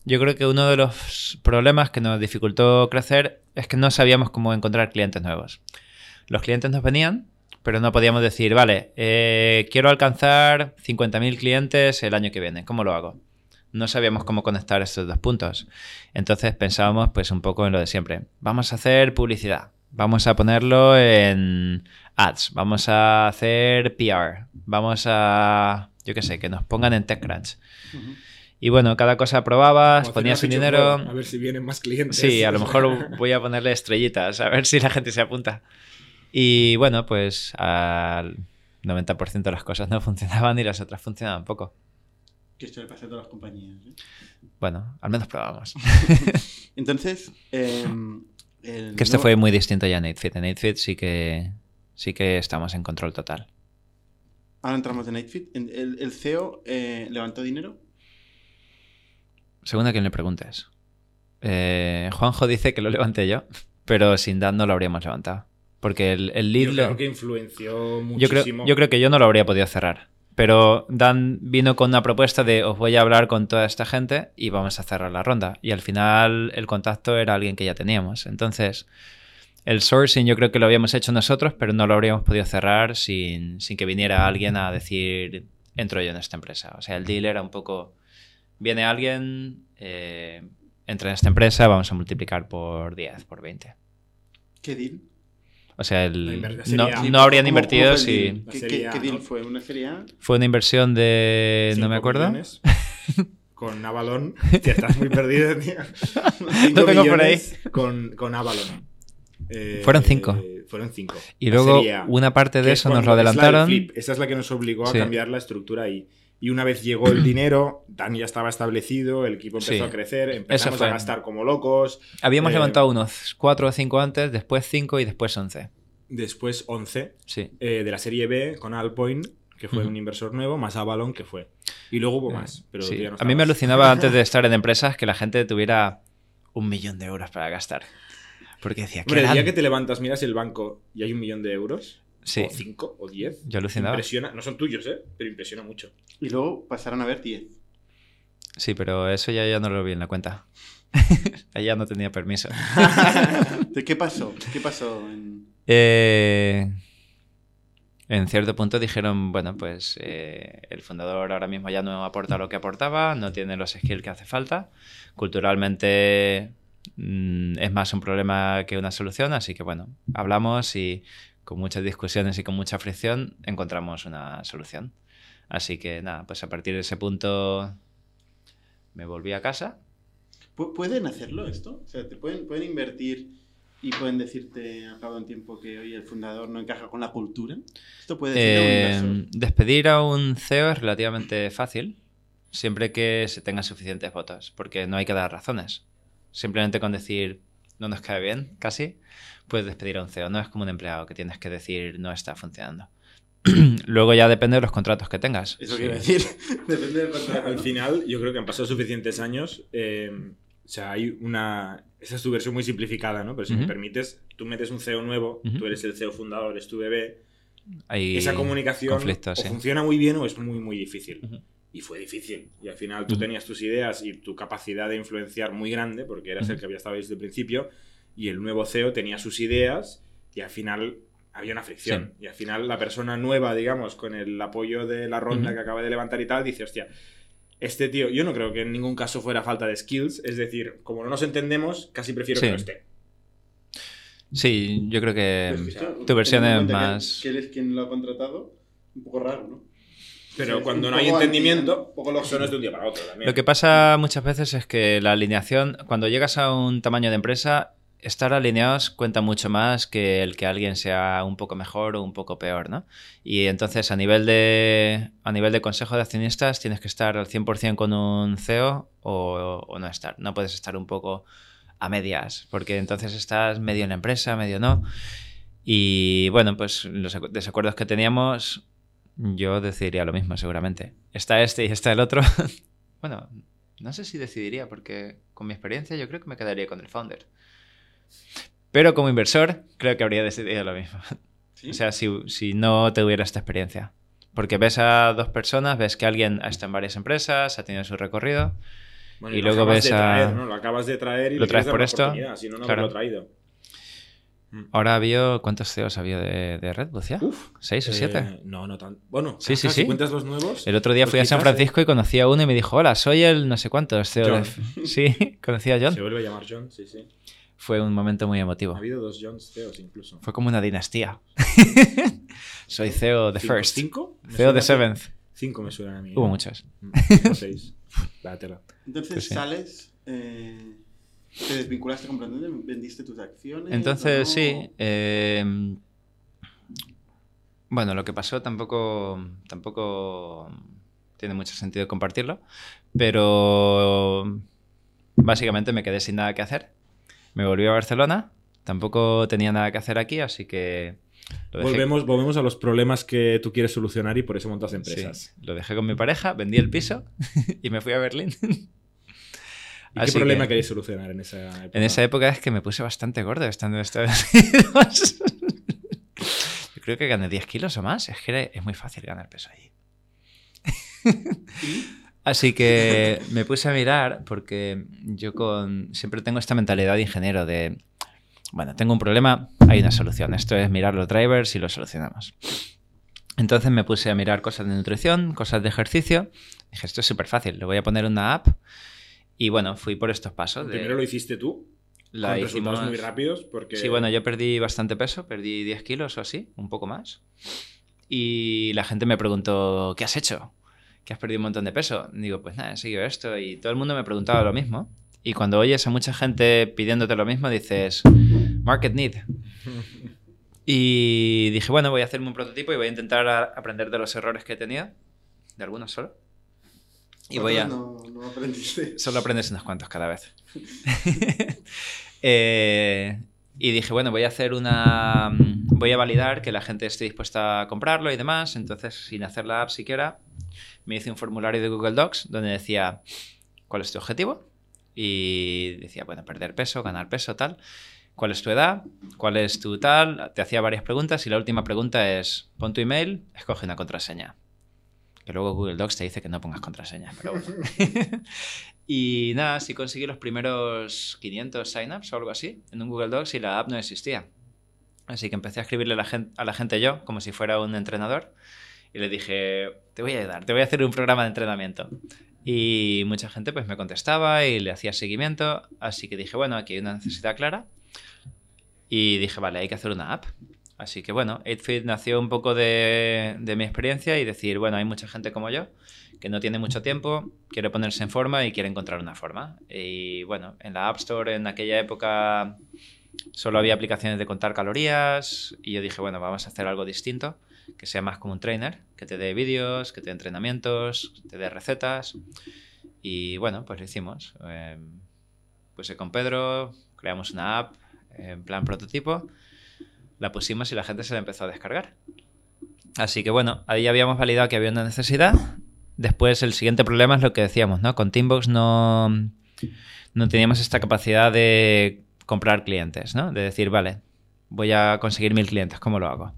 Yo creo que uno de los problemas que nos dificultó crecer es que no sabíamos cómo encontrar clientes nuevos. Los clientes nos venían, pero no podíamos decir, vale, eh, quiero alcanzar 50.000 clientes el año que viene, ¿cómo lo hago? No sabíamos cómo conectar estos dos puntos. Entonces pensábamos pues un poco en lo de siempre. Vamos a hacer publicidad. Vamos a ponerlo en ads. Vamos a hacer PR. Vamos a, yo qué sé, que nos pongan en TechCrunch. Y bueno, cada cosa probabas, Como ponías un dinero. A ver si vienen más clientes. Sí, a lo mejor voy a ponerle estrellitas, a ver si la gente se apunta. Y bueno, pues al 90% de las cosas no funcionaban y las otras funcionaban poco. Que esto le pasa a todas las compañías. ¿eh? Bueno, al menos probamos. Entonces, em, el Que esto nuevo- fue muy distinto ya en 8fit. En 8fit sí que, sí que estamos en control total. Ahora entramos en 8fit. En- El, el CEO eh, levantó dinero. Según a quien le preguntes. Eh, Juanjo dice que lo levanté yo. pero sin Dan no lo habríamos levantado. Porque el, el lead Yo lo- creo que influenció yo creo, muchísimo. yo creo que yo no lo habría podido cerrar. Pero Dan vino con una propuesta de os voy a hablar con toda esta gente y vamos a cerrar la ronda. Y al final el contacto era alguien que ya teníamos. Entonces, el sourcing yo creo que lo habíamos hecho nosotros, pero no lo habríamos podido cerrar sin, sin que viniera alguien a decir entro yo en esta empresa. O sea, el deal era un poco, viene alguien, eh, entra en esta empresa, vamos a multiplicar por 10, por 20. ¿Qué deal? O sea, el, no, no habrían ¿Cómo- cómo fue invertido si... ¿Qué, qué- deal fue? ¿Una serie A? Fue una inversión de... no me acuerdo. millones Con Avalon. Hostia, estás muy perdido, tío. Lo tengo por ahí. Con, con Avalon. Eh, Fueron cinco. eh, fueron cinco. Y luego serie una parte de eso nos lo es la del adelantaron. flip. Esa es la que nos obligó a Sí. cambiar la estructura ahí. Y una vez llegó el dinero, Dan ya estaba establecido, el equipo empezó Sí. a crecer, empezamos a gastar como locos. Habíamos Eh, levantado unos 4 o 5 antes, después 5 y después 11. Después 11 Sí. eh, de la serie B con Alpoint, que fue un inversor nuevo, más Avalon, que fue. Y luego hubo más. Pero Sí. no a mí me alucinaba antes de estar en empresas que la gente tuviera un millón de euros para gastar. Porque decía, ¿qué Hombre, el día que te levantas, miras el banco y hay un millón de euros, Sí, o cinco, o diez, yo alucinaba. impresiona. No son tuyos, ¿eh? Pero impresiona mucho. Y luego pasaron a ver 10. Sí, pero eso ya, ya no lo vi en la cuenta. Ya no tenía permiso. ¿De qué pasó? ¿Qué pasó? En... Eh, en cierto punto dijeron, bueno, pues eh, el fundador ahora mismo ya no aporta lo que aportaba, no tiene los skills que hace falta. Culturalmente mm, es más un problema que una solución, así que bueno, hablamos y con muchas discusiones y con mucha fricción encontramos una solución. Así que nada, pues a partir de ese punto me volví a casa. ¿Pu- ¿Pueden hacerlo esto? O sea, ¿te pueden, pueden invertir y pueden decirte a cabo de un tiempo que hoy el fundador no encaja con la cultura? ¿Esto puede un Eh, inversor? despedir a un CEO es relativamente fácil, siempre que se tengan suficientes votos, porque no hay que dar razones. Simplemente con decir no nos cae bien, casi, puedes despedir a un CEO. No es como un empleado que tienes que decir no está funcionando. Luego ya depende de los contratos que tengas. Eso Sí. quiero decir. Depende del contrato. Al final, yo creo que han pasado suficientes años. eh, o sea, hay una. Esa es tu versión muy simplificada, ¿no? Pero si me Ujú. permites, tú metes un CEO nuevo, Ujú. tú eres el CEO fundador, es tu bebé. Hay Esa comunicación conflictos, o sí. funciona muy bien o es muy, muy difícil. Ujú. Y fue difícil. Y al final tú tenías tus ideas y tu capacidad de influenciar muy grande, porque eras el que había estado desde el principio, y el nuevo CEO tenía sus ideas y al final había una fricción. Y al final la persona nueva, digamos, con el apoyo de la ronda Ujú. que acaba de levantar y tal, dice, hostia, este tío, yo no creo que en ningún caso fuera falta de skills, es decir, como no nos entendemos, casi prefiero Sí. que no esté. Sí, yo creo que Pues, tu versión es más... Que él es quien lo ha contratado, un poco raro, ¿no? Pero Sí, cuando no hay entendimiento, un poco no es de un día para otro también. Lo que pasa muchas veces es que la alineación, cuando llegas a un tamaño de empresa, estar alineados cuenta mucho más que el que alguien sea un poco mejor o un poco peor, ¿no? Y entonces a nivel de, a nivel de consejo de accionistas tienes que estar al 100% con un CEO o, o no estar. No puedes estar un poco a medias, porque entonces estás medio en la empresa, medio no. Y bueno, pues los acu- desacuerdos que teníamos, yo decidiría lo mismo seguramente. Está este y está el otro. bueno, no sé si decidiría, porque con mi experiencia yo creo que me quedaría con el founder. Pero como inversor, creo que habría decidido lo mismo. ¿Sí? O sea, si, si no tuviera esta experiencia. Porque ves a dos personas, ves que alguien estado en varias empresas, ha tenido su recorrido. Bueno, y lo luego ves de a- traer, ¿no? Lo acabas de traer y Lo traes por esto, Si no, no claro. lo traído. Ahora había, ¿cuántos CEOs había de, de Red Bull ya? Uf. ¿Seis o Eh, siete? no, no tan. Bueno, Sí, sí, ajá, si sí. cuentas los nuevos. El otro día fui a San quizás, Francisco y conocí a uno y me dijo, hola, soy el no sé cuántos CEO de... Sí, conocí a Se John. vuelve a llamar John, sí, sí. Fue un momento muy Ha emotivo. habido dos Johns CEOs incluso. Fue como una dinastía. Soy CEO de ¿Cinco? First. ¿Cinco? CEO de Seventh. Cinco me suenan a mí. Hubo ¿eh? muchos. Mm, o seis. La tela. Entonces Pues sí. sales, eh, te desvinculaste completamente, vendiste tus acciones. Entonces, sí. eh, bueno, lo que pasó tampoco, tampoco tiene mucho sentido compartirlo, pero básicamente me quedé sin nada que hacer. Me volví a Barcelona, tampoco tenía nada que hacer aquí, así que lo dejé, Volvemos, volvemos a los problemas que tú quieres solucionar y por eso montas empresas. sí, lo dejé con mi pareja, vendí el piso y me fui a Berlín. ¿Y Así qué problema que- queréis solucionar en esa época? En esa época es que me puse bastante gordo estando en Estados Unidos. Yo creo que gané 10 kilos o más. Es que es muy fácil ganar peso allí. Así que me puse a mirar porque yo con siempre tengo esta mentalidad de ingeniero de, bueno, tengo un problema, hay una solución. Esto es mirar los drivers y lo solucionamos. Entonces me puse a mirar cosas de nutrición, cosas de ejercicio. Dije, esto es súper fácil, le voy a poner una app. Y bueno, fui por estos pasos. de- Primero lo hiciste tú, la con resultados hicimos- muy rápidos, porque... Sí, bueno, yo perdí bastante peso, perdí 10 kilos o así, un poco más. Y la gente me preguntó, ¿qué has hecho? Que has perdido un montón de peso. Digo, pues nada, he seguido esto. Y todo el mundo me preguntaba lo mismo. Y cuando oyes a mucha gente pidiéndote lo mismo, dices, market need. Y dije, bueno, voy a hacerme un prototipo y voy a intentar a- aprender de los errores que he tenido, de algunos solo. Y voy a... No, no aprendiste. Solo aprendes unos cuantos cada vez. Eh, y dije, bueno, voy a hacer una. Voy a validar que la gente esté dispuesta a comprarlo y demás. Entonces, sin hacer la app siquiera, me hice un formulario de Google Docs donde decía cuál es tu objetivo. Y decía, bueno, perder peso, ganar peso, tal. ¿Cuál es tu edad? ¿Cuál es tu tal? Te hacía varias preguntas y la última pregunta es, pon tu email, escoge una contraseña. Que luego Google Docs te dice que no pongas contraseñas, pero y nada, sí conseguí los primeros 500 signups o algo así en un Google Docs y la app no existía. Así que empecé a escribirle a la gente, a la gente yo, como si fuera un entrenador, y le dije, te voy a ayudar, te voy a hacer un programa de entrenamiento. Y mucha gente pues me contestaba y le hacía seguimiento, así que dije, bueno, aquí hay una necesidad clara. Y dije, vale, hay que hacer una app. Así que bueno, 8Fit nació un poco de, de mi experiencia y decir, bueno, hay mucha gente como yo que no tiene mucho tiempo, quiere ponerse en forma y quiere encontrar una forma. Y bueno, en la App Store en aquella época solo había aplicaciones de contar calorías y yo dije, bueno, vamos a hacer algo distinto, que sea más como un trainer, que te dé vídeos, que te dé entrenamientos, que te dé recetas. Y bueno, pues lo hicimos. Eh, puse con Pedro, creamos una app en plan prototipo, la pusimos y la gente se la empezó a descargar. Así que bueno, ahí habíamos validado que había una necesidad. Después el siguiente problema es lo que decíamos, ¿no? Con Teambox no, no teníamos esta capacidad de comprar clientes, ¿no? De decir, vale, voy a conseguir mil clientes, ¿cómo lo hago?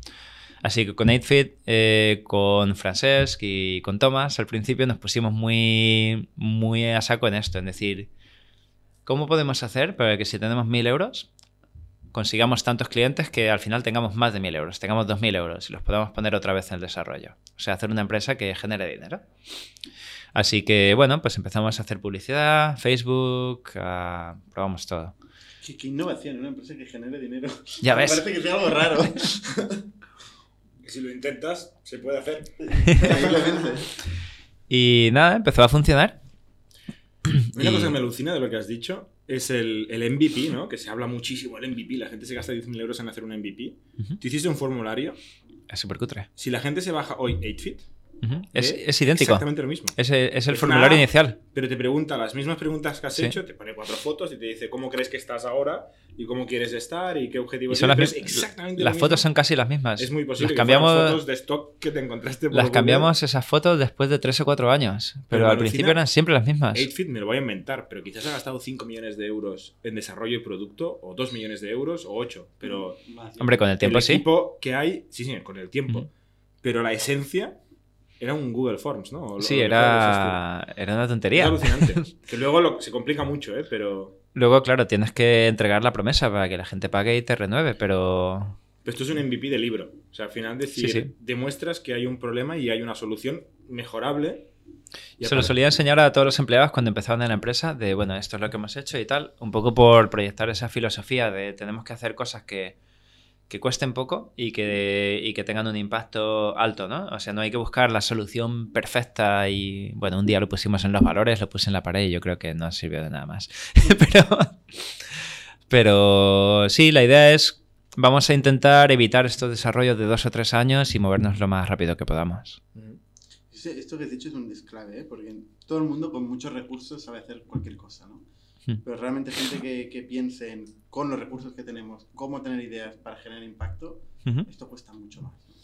Así que con 8Fit, eh, con Francesc y con Thomas, al principio nos pusimos muy, muy a saco en esto, en decir, ¿cómo podemos hacer para que si tenemos mil euros, consigamos tantos clientes que al final tengamos más de 1.000 euros, tengamos 2.000 euros y los podamos poner otra vez en el desarrollo. O sea, hacer una empresa que genere dinero. Así que, bueno, pues empezamos a hacer publicidad, Facebook, ah, probamos todo. Qué, qué innovación, una empresa que genere dinero. Ya Me ves. parece que sea algo raro. Si lo intentas, se puede hacer. Y nada, empezó a funcionar. Una Y- cosa que me alucina de lo que has dicho es el, el MVP, ¿no? Que se habla muchísimo del MVP. La gente se gasta 10.000 euros en hacer un MVP. Ujú. Tú hiciste un formulario. Es súper cutre. Si la gente se baja hoy 8fit, Es, es idéntico. Exactamente lo mismo. Es, el- es el Es formulario una- inicial. Pero te pregunta las mismas preguntas que has Sí. hecho, te pone cuatro fotos y te dice cómo crees que estás ahora y cómo quieres estar y qué objetivos son las, tienes. es exactamente lo las mismo. fotos son casi las mismas. Es muy posible Las que cambiamos, fotos de stock que te encontraste por las cambiamos esas fotos después de 3 o 4 años. Pero, Pero al principio eran siempre las mismas. 8fit me lo voy a inventar, pero quizás ha gastado 5 millones de euros en desarrollo y producto, o 2 millones de euros, o 8. Pero Hombre, con el tiempo el sí. equipo que hay, sí, sí, con el tiempo. Pero la esencia era un Google Forms, ¿no? Sí, lo que era, era una fuera. Es tontería. alucinante. que luego lo- se complica mucho, ¿eh? Pero, Luego, claro, tienes que entregar la promesa para que la gente pague y te renueve, pero pero esto es un MVP de libro. O sea, al final decir, Sí, sí. demuestras que hay un problema y hay una solución mejorable. Y se lo solía enseñar a todos los empleados cuando empezaban en la empresa de, bueno, esto es lo que hemos hecho y tal, un poco por proyectar esa filosofía de tenemos que hacer cosas que, que cuesten poco y que, y que tengan un impacto alto, ¿no? O sea, no hay que buscar la solución perfecta y, bueno, un día lo pusimos en los valores, lo puse en la pared y yo creo que no sirvió de nada más. pero, pero sí, la idea es, vamos a intentar evitar estos desarrollos de dos o tres años y movernos lo más rápido que podamos. Esto que has dicho es un es clave, ¿eh? porque todo el mundo con muchos recursos sabe hacer cualquier cosa, ¿no? Hmm. Pero realmente gente que, que piense en, con los recursos que tenemos, cómo tener ideas para generar impacto, Ujú. esto cuesta mucho más. ¿no?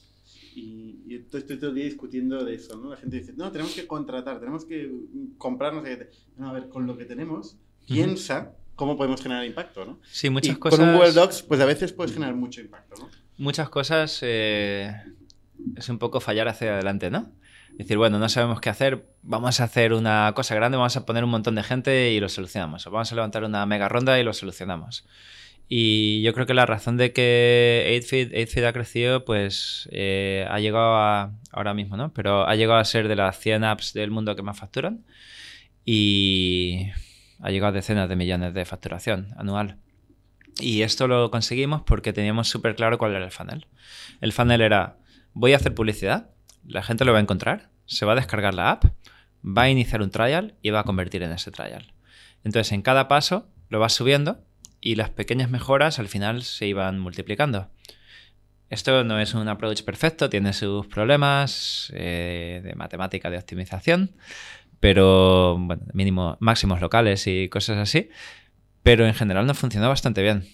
Y, y esto- estoy todo el día discutiendo de eso, ¿no? La gente dice, no, tenemos que contratar, tenemos que mm, comprar, no sé qué. te-". No, a ver, con lo que tenemos, piensa cómo podemos generar impacto, ¿no? Sí, muchas y cosas. Con un Google Docs, pues a veces puedes generar mucho impacto, ¿no? Muchas cosas eh, es un poco fallar hacia adelante, ¿no? Decir, bueno, no sabemos qué hacer, vamos a hacer una cosa grande, vamos a poner un montón de gente y lo solucionamos. O vamos a levantar una mega ronda y lo solucionamos. Y yo creo que la razón de que 8feed, ha crecido, pues eh, ha llegado a, ahora mismo, ¿no? Pero ha llegado a ser de las 100 apps del mundo que más facturan y ha llegado a decenas de millones de facturación anual. Y esto lo conseguimos porque teníamos súper claro cuál era el funnel. El funnel era, voy a hacer publicidad, la gente lo va a encontrar, se va a descargar la app, va a iniciar un trial y va a convertir en ese trial. Entonces, en cada paso lo vas subiendo y las pequeñas mejoras al final se iban multiplicando. Esto no es un approach perfecto, tiene sus problemas eh, de matemática de optimización, pero bueno, mínimo máximos locales y cosas así. Pero en general nos funcionó bastante bien.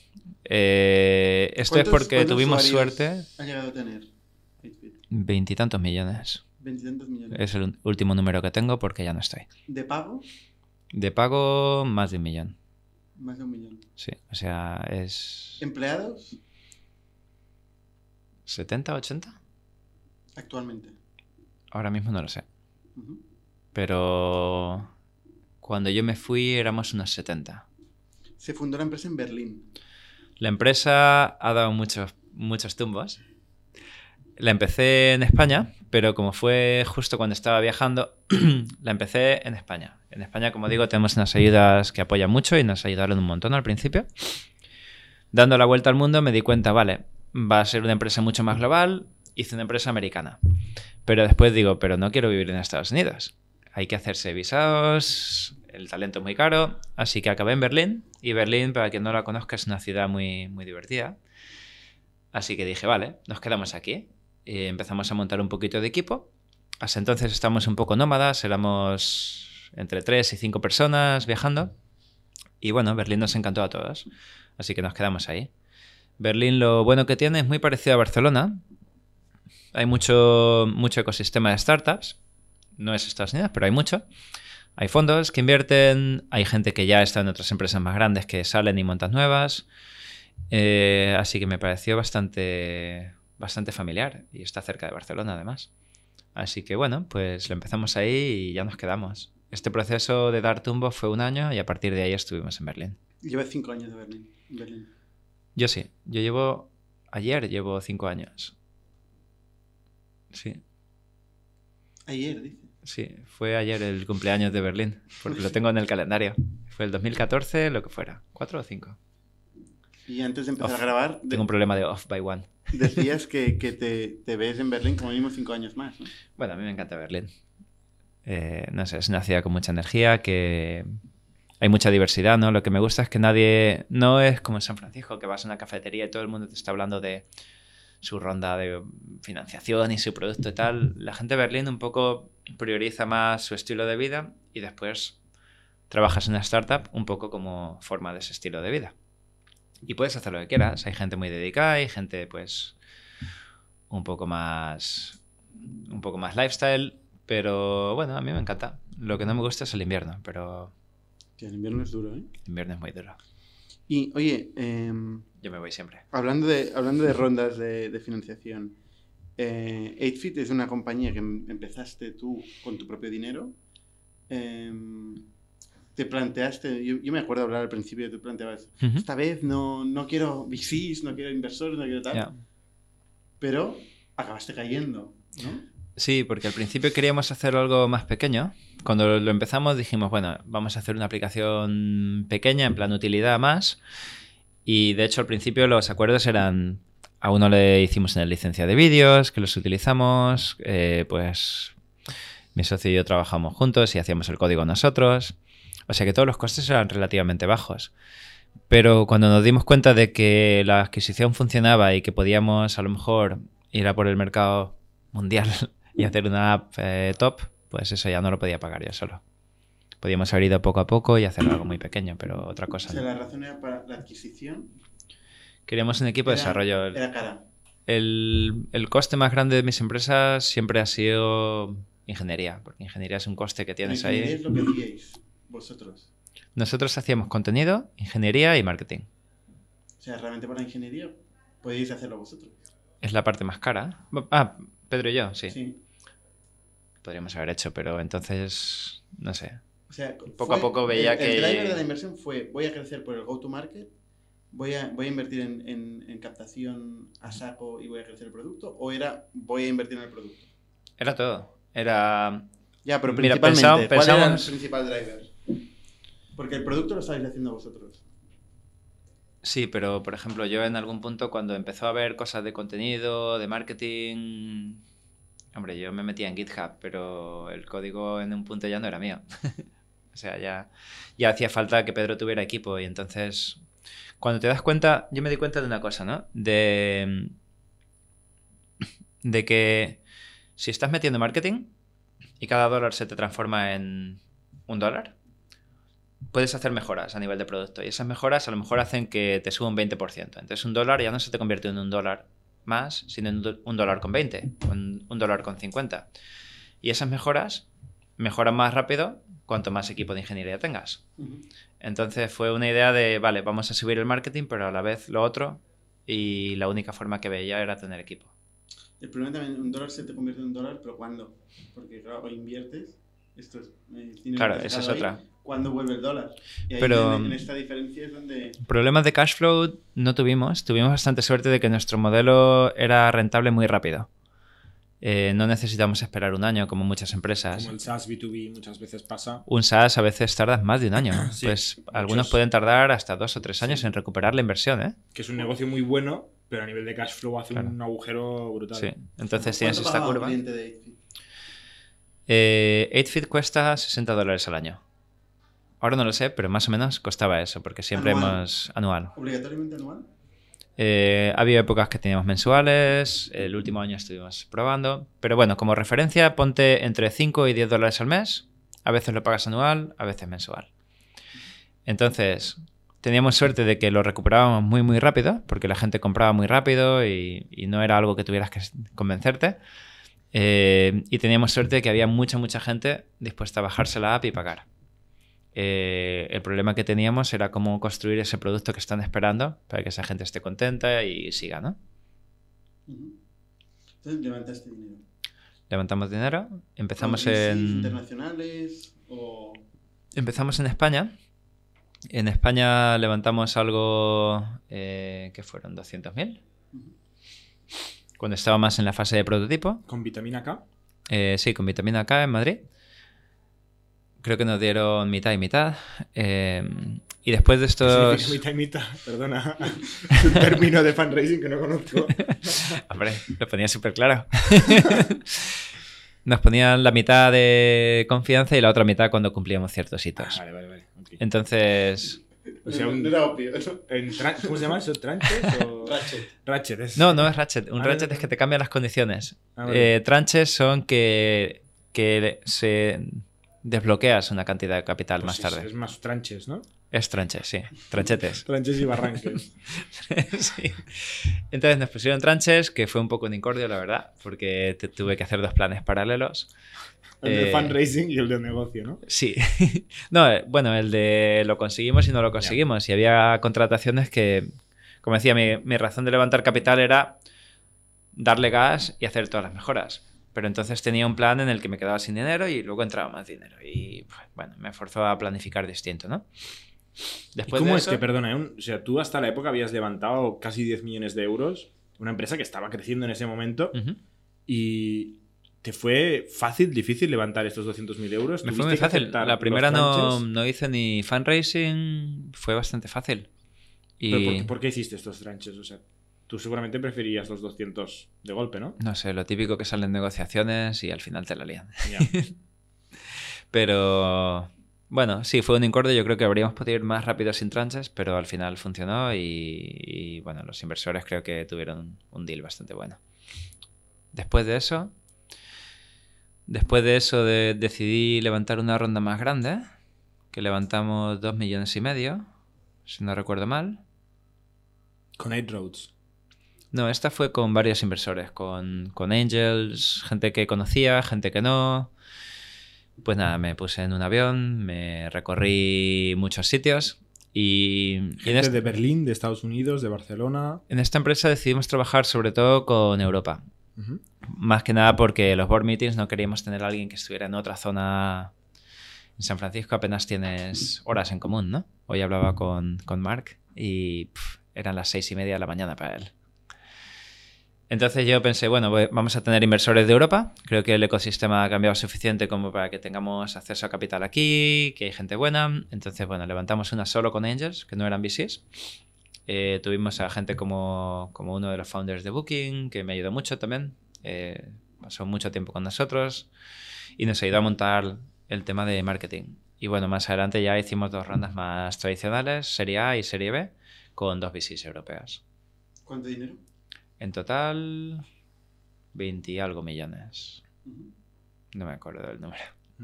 Eh, esto es porque tuvimos suerte. ¿Ha llegado a tener? Veintitantos millones. Veintitantos millones. Es el último número que tengo porque ya no estoy. ¿De pago? De pago, más de un millón. Más de un millón. Sí, o sea, es. ¿Empleados? ¿70, 80? Actualmente. Ahora mismo no lo sé. Pero. Cuando yo me fui éramos unos 70. Se fundó la empresa en Berlín. La empresa ha dado muchos, muchos tumbos. La empecé en España, pero como fue justo cuando estaba viajando, la empecé en España. En España, como digo, tenemos unas ayudas que apoyan mucho y nos ayudaron un montón al principio. Dando la vuelta al mundo me di cuenta, vale, va a ser una empresa mucho más global, hice una empresa americana. Pero después digo, pero no quiero vivir en Estados Unidos. Hay que hacerse visados, el talento es muy caro, así que acabé en Berlín. Y Berlín, para quien no la conozca, es una ciudad muy, muy divertida. Así que dije, vale, nos quedamos aquí. Y empezamos a montar un poquito de equipo. Hasta entonces estamos un poco nómadas, éramos entre 3 y 5 personas viajando. Y bueno, Berlín nos encantó a todos. Así que nos quedamos ahí. Berlín lo bueno que tiene es muy parecido a Barcelona. Hay mucho, mucho ecosistema de startups. No es Estados Unidos, pero hay mucho. Hay fondos que invierten, hay gente que ya está en otras empresas más grandes que salen y montan nuevas. Eh, así que me pareció bastante, bastante familiar y está cerca de Barcelona además. Así que bueno, pues lo empezamos ahí y ya nos quedamos. Este proceso de dar tumbos fue un año y a partir de ahí estuvimos en Berlín. Lleva cinco años de Berlín. Berlín. Yo sí, yo llevo, ayer llevo cinco años. Sí, Ayer, dice. sí, fue ayer el cumpleaños de Berlín, porque lo tengo en el calendario. Fue el 2014, lo que fuera, cuatro o cinco. Y antes de empezar Off. a grabar, de- Tengo un problema de off by one. decías que, que te, te ves en Berlín como mínimo cinco años más, ¿no? Bueno, a mí me encanta Berlín. Eh, no sé, es una ciudad con mucha energía, que hay mucha diversidad, ¿no? Lo que me gusta es que nadie... No es como en San Francisco, que vas a una cafetería y todo el mundo te está hablando de su ronda de financiación y su producto y tal. La gente de Berlín un poco prioriza más su estilo de vida y después trabajas en una startup un poco como forma de ese estilo de vida. Y puedes hacer lo que quieras. Hay gente muy dedicada, hay gente pues un poco más un poco más lifestyle, pero bueno, a mí me encanta. Lo que no me gusta es el invierno, pero el invierno es duro, ¿eh? el invierno es muy duro. Y, oye, em, Yo me voy siempre. hablando, de, hablando de rondas de, de financiación, eh, 8fit es una compañía que em- empezaste tú con tu propio dinero. Em, te planteaste, yo, yo me acuerdo hablar al principio, tú planteabas, esta vez no, no quiero VCs, no quiero inversores, no quiero tal, pero acabaste cayendo, ¿no? Sí, porque al principio queríamos hacer algo más pequeño. Cuando lo empezamos dijimos, bueno, vamos a hacer una aplicación pequeña, en plan utilidad más. Y de hecho al principio los acuerdos eran, a uno le hicimos una licencia de vídeos, que los utilizamos, eh, pues mi socio y yo trabajamos juntos y hacíamos el código nosotros. O sea que todos los costes eran relativamente bajos. Pero cuando nos dimos cuenta de que la adquisición funcionaba y que podíamos a lo mejor ir a por el mercado mundial y hacer una app eh, top, pues eso ya no lo podía pagar yo solo. Podíamos haber ido poco a poco y hacer algo muy pequeño, pero otra O cosa. sea, no. la razón era para la adquisición. Queríamos un equipo de desarrollo. Era cara. El, el coste más grande de mis empresas siempre ha sido ingeniería, porque ingeniería es un coste que tienes ahí. es lo que vosotros. Nosotros hacíamos contenido, ingeniería y marketing. O sea, realmente para ingeniería podéis hacerlo vosotros. Es la parte más cara. Ah, Pedro y yo, sí. Sí. Podríamos haber hecho, pero entonces, no sé. O sea, Poco a poco veía el, que- El driver de la inversión fue, voy a crecer por el go-to-market, voy a, voy a invertir en, en- en captación a saco y voy a crecer el producto, o era, voy a invertir en el producto. Era todo. Era... Ya, pero Mira, principalmente, pensaba- ¿cuál era el principal driver? Porque el producto lo estáis haciendo vosotros. Sí, pero por ejemplo, yo en algún punto cuando empezó a ver cosas de contenido, de marketing, hombre, yo me metía en GitHub, pero el código en un punto ya no era mío. o sea, ya, ya hacía falta que Pedro tuviera equipo y entonces, cuando te das cuenta, yo me di cuenta de una cosa, ¿no? De, de que si estás metiendo marketing y cada dólar se te transforma en un dólar, puedes hacer mejoras a nivel de producto. Y esas mejoras a lo mejor hacen que te suba un 20%. Entonces un dólar ya no se te convierte en un dólar más, sino en un dólar con 20, un, un dólar con 50. Y esas mejoras mejoran más rápido cuanto más equipo de ingeniería tengas. Entonces fue una idea de, vale, vamos a subir el marketing, pero a la vez lo otro. Y la única forma que veía era tener equipo. El problema también, un dólar se te convierte en un dólar, pero ¿cuándo? Porque claro, o inviertes, esto es eh, dinero Claro, esa es otra. ¿Cuándo vuelve el dólar? Y ahí Pero- en, en esta diferencia es donde... Problemas de cash flow no tuvimos. Tuvimos bastante suerte de que nuestro modelo era rentable muy rápido. Eh, no necesitamos esperar un año como muchas empresas. Como el SaaS B2B muchas veces pasa. Un SaaS a veces tardas más de un año. Sí, pues muchos. algunos pueden tardar hasta dos o tres años en recuperar la inversión, ¿eh? Que es un negocio muy bueno, pero a nivel de cash flow hace Claro. un agujero brutal. Sí. Entonces tienes ¿Cuánto esta curva. cliente de 8feet? Eh, 8feet cuesta 60 dólares al año. Ahora no lo sé, pero más o menos costaba eso, porque siempre Anual. hemos... Anual. ¿Obligatoriamente anual? Eh, había épocas que teníamos mensuales, el último año estuvimos probando, pero bueno, como referencia ponte entre 5 y 10 dólares al mes, a veces lo pagas anual, a veces mensual. Entonces, teníamos suerte de que lo recuperábamos muy muy rápido, porque la gente compraba muy rápido y, y no era algo que tuvieras que convencerte. Eh, y teníamos suerte de que había mucha mucha gente dispuesta a bajarse la app y pagar. Eh, el problema que teníamos era cómo construir ese producto que están esperando para que esa gente esté contenta y siga, ¿no? Entonces levantaste dinero. Levantamos dinero, empezamos ¿Con VCs en, internacionales o...? empezamos en España. En España levantamos algo eh, que fueron 200.000. Ujú. Cuando estaba más en la fase de prototipo. Con vitamina K. Eh, sí, con vitamina K en Madrid. Creo que nos dieron mitad y mitad. Eh, y después de ¿Qué significa estos... mitad y mitad? Perdona. Es un término de fundraising que no conozco. Hombre, lo ponía súper claro. Nos ponían la mitad de confianza y la otra mitad cuando cumplíamos ciertos Ah, hitos. vale, vale, vale. ok. Entonces, O sea, no, un- no era obvio. ¿no? en tran- ¿Cómo se llama eso? ¿Tranches o...? Ratchet. Ratchet. es- no, no es ratchet. Un Ah, ratchet no, es que te cambian las condiciones. Ah, vale. Eh, tranches son que, que se desbloqueas una cantidad de capital Pues más es- tarde. Es más tranches, ¿no? Es tranches, sí. Tranchetes. Tranches y barranques. Sí. Entonces nos pusieron tranches, que fue un poco un incordio, la verdad, porque tuve que hacer dos planes paralelos. El de Eh, fundraising y el de negocio, ¿no? Sí. No, eh, bueno, el de lo conseguimos y no lo conseguimos. Y había contrataciones que, como decía, mi, mi razón de levantar capital era darle gas y hacer todas las mejoras. Pero entonces tenía un plan en el que me quedaba sin dinero y luego entraba más dinero. Y pues, bueno, me forzó a planificar distinto, ¿no? ¿Y Después cómo de es eso- que, perdona, eh, un- o sea, tú hasta la época habías levantado casi 10 millones de euros, una empresa que estaba creciendo en ese momento, Ujú. y ¿te fue fácil, difícil levantar estos 200.000 euros? Me fue ¿Tuviste muy fácil. La primera no, no hice ni fundraising, fue bastante fácil. Y ¿Pero por, qué- por qué hiciste estos tranches? O sea, tú seguramente preferías los 200 de golpe, ¿no? no sé, lo típico que salen negociaciones y al final te la lían. Pero bueno, sí, fue un incordio. Yo creo que habríamos podido ir más rápido sin tranches, pero al final funcionó y, y, bueno, los inversores creo que tuvieron un deal bastante bueno. Después de eso, después de eso de- decidí levantar una ronda más grande, que levantamos dos millones y medio, si no recuerdo mal. Con Eight Roads. No, esta fue con varios inversores, con, con angels, gente que conocía, gente que no. Pues nada, me puse en un avión, me recorrí muchos sitios y, y en, Gente de Berlín, de Estados Unidos, de Barcelona. en esta empresa decidimos trabajar sobre todo con Europa. Más que nada porque los board meetings no queríamos tener a alguien que estuviera en otra zona. En San Francisco apenas tienes horas en común, ¿no? Hoy hablaba con, con Mark y pf, eran las seis y media de la mañana para él. Entonces yo pensé, bueno, vamos a tener inversores de Europa. Creo que el ecosistema ha cambiado suficiente como para que tengamos acceso a capital aquí, que hay gente buena. Entonces, bueno, levantamos una solo con Angels, que no eran VCs. Eh, tuvimos a gente como, como uno de los founders de Booking, que me ayudó mucho también. Eh, pasó mucho tiempo con nosotros y nos ayudó a montar el tema de marketing. Y bueno, más adelante ya hicimos dos rondas más tradicionales, Serie A y Serie B, con dos VCs europeas. ¿Cuánto dinero? En total, 20 y algo millones. No me acuerdo del número. Mm.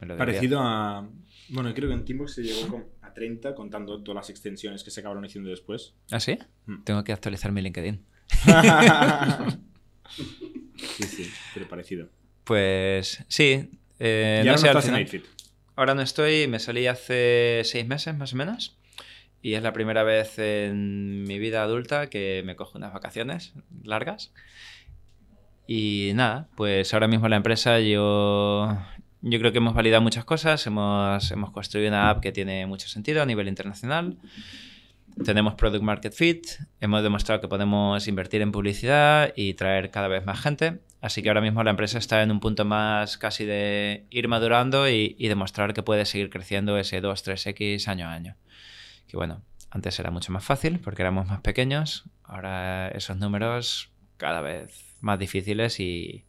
Me lo debía- Parecido a. Bueno, creo que en Teambox se llegó con- a 30 contando todas las extensiones que se acabaron haciendo después. ¿Ah, sí? Mm. Tengo que actualizar mi LinkedIn. Sí, sí, pero parecido. Pues sí. eh, y no ahora sé, no estás en final- 8fit. Ahora no estoy, me salí hace seis meses más o menos. Y es la primera vez en mi vida adulta que me cojo unas vacaciones largas. Y nada, pues ahora mismo la empresa yo, yo creo que hemos validado muchas cosas. Hemos, hemos construido una app que tiene mucho sentido a nivel internacional. Tenemos Product Market Fit. Hemos demostrado que podemos invertir en publicidad y traer cada vez más gente. Así que ahora mismo la empresa está en un punto más casi de ir madurando y, y demostrar que puede seguir creciendo ese 2-3x año a año. Que bueno, antes era mucho más fácil porque éramos más pequeños. Ahora esos números cada vez más difíciles y,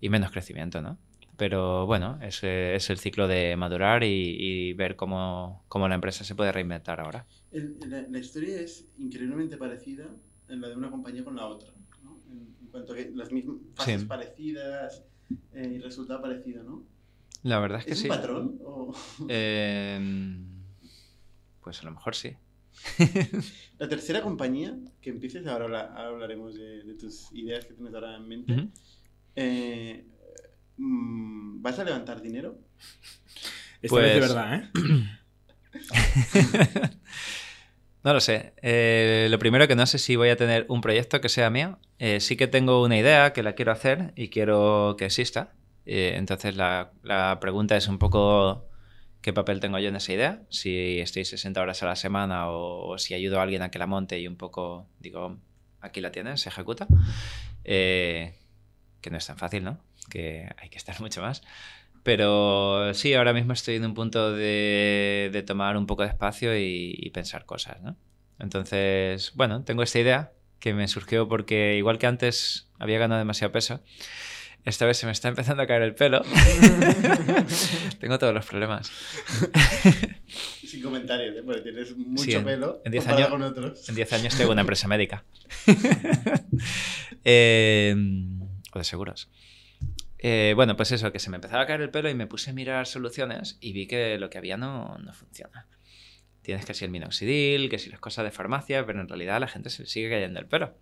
y menos crecimiento, ¿no? Pero bueno, ese es el ciclo de madurar y, y ver cómo, cómo la empresa se puede reinventar ahora. El- la, la historia es increíblemente parecida en la de una compañía con la otra. ¿no? En, en cuanto a que las mismas fases Sí. parecidas eh, y resultado parecido, ¿no? La verdad es que ¿Es sí. un patrón? O... Eh, pues a lo mejor sí. La tercera compañía que empieces, ahora, habla- ahora hablaremos de, de tus ideas que tienes ahora en mente. Eh, mm, ¿Vas a levantar dinero? Esta vez de Pues- verdad, ¿eh? No lo sé. Eh, lo primero que no sé si voy a tener un proyecto que sea mío. Eh, sí que tengo una idea que la quiero hacer y quiero que exista. Eh, entonces la, la pregunta es un poco qué papel tengo yo en esa idea. Si estoy 60 horas a la semana o, si ayudo a alguien a que la monte y un poco digo, aquí la tienes, se ejecuta. Que no es tan fácil, ¿no? Que hay que estar mucho más. Pero sí, ahora mismo estoy en un punto de, de tomar un poco de espacio y, y pensar cosas, ¿no? Entonces, bueno, tengo esta idea que me surgió porque igual que antes había ganado demasiado peso, esta vez se me está empezando a caer el pelo. tengo todos los problemas. Sin comentarios, ¿eh? porque tienes mucho Sí, en- pelo en 10 comparado años- con otros. En 10 años tengo una empresa médica. Eh, o de seguros. Eh, bueno, pues eso, que se me empezaba a caer el pelo y me puse a mirar soluciones y vi que lo que había no, no funciona. Tienes que si el minoxidil, que si las cosas de farmacia, pero en realidad la gente se sigue cayendo el pelo.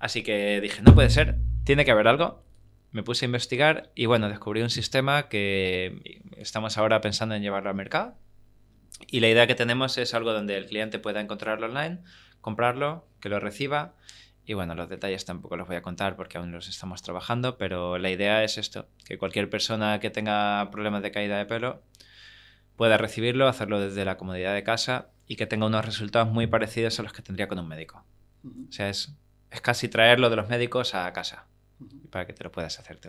Así que dije, no puede ser, tiene que haber algo. Me puse a investigar y bueno, descubrí un sistema que estamos ahora pensando en llevarlo al mercado. Y la idea que tenemos es algo donde el cliente pueda encontrarlo online, comprarlo, que lo reciba. Y bueno, los detalles tampoco los voy a contar porque aún los estamos trabajando, pero la idea es esto, que cualquier persona que tenga problemas de caída de pelo pueda recibirlo, hacerlo desde la comodidad de casa y que tenga unos resultados muy parecidos a los que tendría con un médico. O sea, es, es casi traerlo de los médicos a casa para que te lo puedas hacer tú.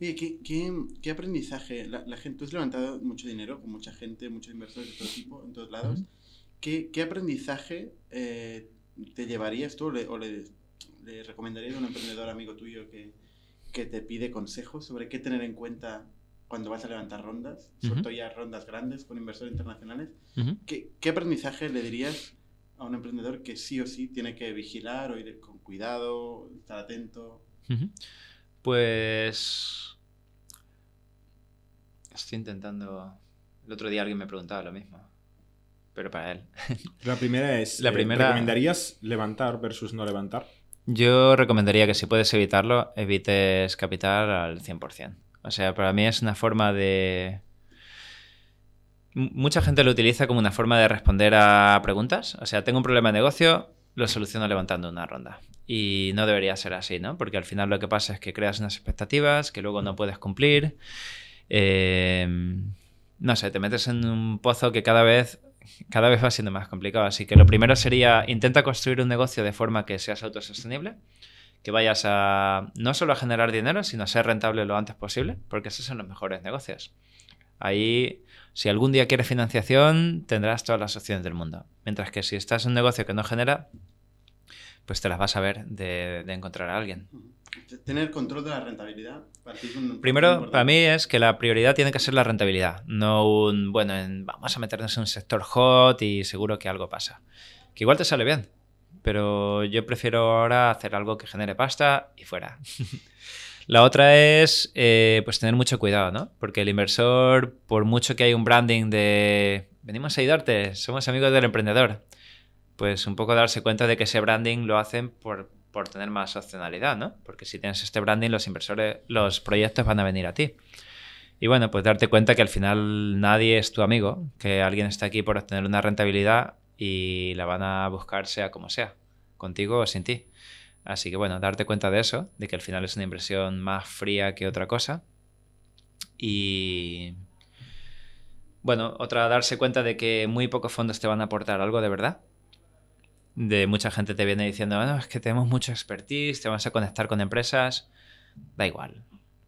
Oye, ¿qué, qué, qué aprendizaje? La, la gente, tú has levantado mucho dinero con mucha gente, muchos inversores de todo tipo, en todos lados. ¿Qué, qué aprendizaje eh, te llevarías tú o le, o le- le recomendarías a un emprendedor amigo tuyo que, que te pide consejos sobre qué tener en cuenta cuando vas a levantar rondas, sobre todo ya rondas grandes con inversores internacionales? ¿Qué, qué aprendizaje le dirías a un emprendedor que sí o sí tiene que vigilar o ir con cuidado, estar atento? Pues. Estoy intentando. El otro día alguien me preguntaba lo mismo. Pero para él. La primera es. La eh, primera- ¿Recomendarías levantar versus no levantar? Yo recomendaría que si puedes evitarlo, evites capital al 100%. O sea, para mí es una forma de... Mucha gente lo utiliza como una forma de responder a preguntas. O sea, tengo un problema de negocio, lo soluciono levantando una ronda. Y no debería ser así, ¿no? Porque al final lo que pasa es que creas unas expectativas que luego no puedes cumplir. Eh, no sé, te metes en un pozo que cada vez, cada vez va siendo más complicado. Así que lo primero sería, intenta construir un negocio de forma que seas autosostenible, que vayas a no solo a generar dinero, sino a ser rentable lo antes posible, porque esos son los mejores negocios. Ahí, si algún día quieres financiación, tendrás todas las opciones del mundo. Mientras que si estás en un negocio que no genera, pues te las vas a ver de, de encontrar a alguien. Tener control de la rentabilidad. un- Primero, para mí es que la prioridad tiene que ser la rentabilidad, no un, bueno, en- vamos a meternos en un sector hot y seguro que algo pasa. Que igual te sale bien, pero yo prefiero ahora hacer algo que genere pasta y fuera. la otra es, eh, pues tener mucho cuidado, ¿no? Porque el inversor, por mucho que hay un branding de, venimos a ayudarte, somos amigos del emprendedor, pues un poco darse cuenta de que ese branding lo hacen por, por tener más opcionalidad, ¿no? Porque si tienes este branding, los inversores, los proyectos van a venir a ti. Y bueno, pues darte cuenta que al final nadie es tu amigo, que alguien está aquí por obtener una rentabilidad y la van a buscar sea como sea, contigo o sin ti. Así que bueno, darte cuenta de eso, de que al final es una inversión más fría que otra cosa. Y bueno, otra, darse cuenta de que muy pocos fondos te van a aportar algo de verdad. De mucha gente te viene diciendo, "Ah, no, es que tenemos mucho expertise, te vas a conectar con empresas. Da igual.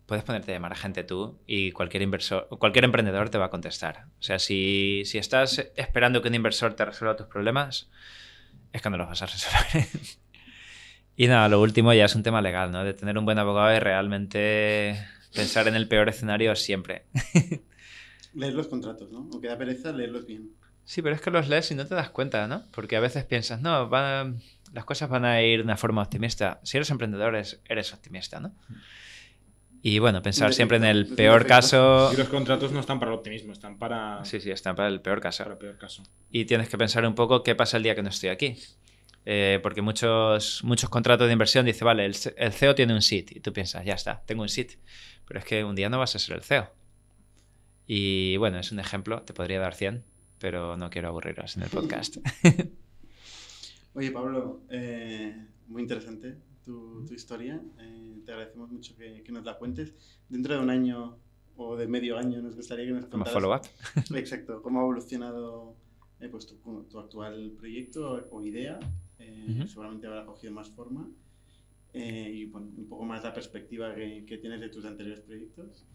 Puedes ponerte a llamar a gente tú y cualquier inversor, cualquier emprendedor te va a contestar. O sea, si, si estás esperando que un inversor te resuelva tus problemas, es que no los vas a resolver. y nada, lo último ya es un tema legal, ¿no? De tener un buen abogado y realmente pensar en el peor escenario siempre. Leer los contratos, ¿no? Aunque da pereza leerlos bien. Sí, pero es que los lees y no te das cuenta, ¿no? Porque a veces piensas, no, van- las cosas van a ir de una forma optimista. Si eres emprendedor, es- eres optimista, ¿no? Y bueno, pensar siempre en el peor caso. Y los contratos no están para el optimismo, están para, Sí, sí, está para el peor caso. para el peor caso. Y tienes que pensar un poco qué pasa el día que no estoy aquí. Eh, porque muchos, muchos contratos de inversión dicen, vale, el, el CEO tiene un SIT. Y tú piensas, ya está, tengo un SIT. Pero es que un día no vas a ser el CEO. Y bueno, es un ejemplo, te podría dar 100, pero no quiero aburriros en el podcast. Oye, Pablo, eh, muy interesante tu, tu historia. Eh, te agradecemos mucho que, que nos la cuentes. Dentro de un año o de medio año nos gustaría que nos Como contaras... follow-up. Exacto, cómo ha evolucionado eh, pues, tu, tu actual proyecto o idea. Eh, Ujú. Seguramente habrá cogido más forma. Eh, y bueno, un poco más la perspectiva que, que tienes de tus anteriores proyectos.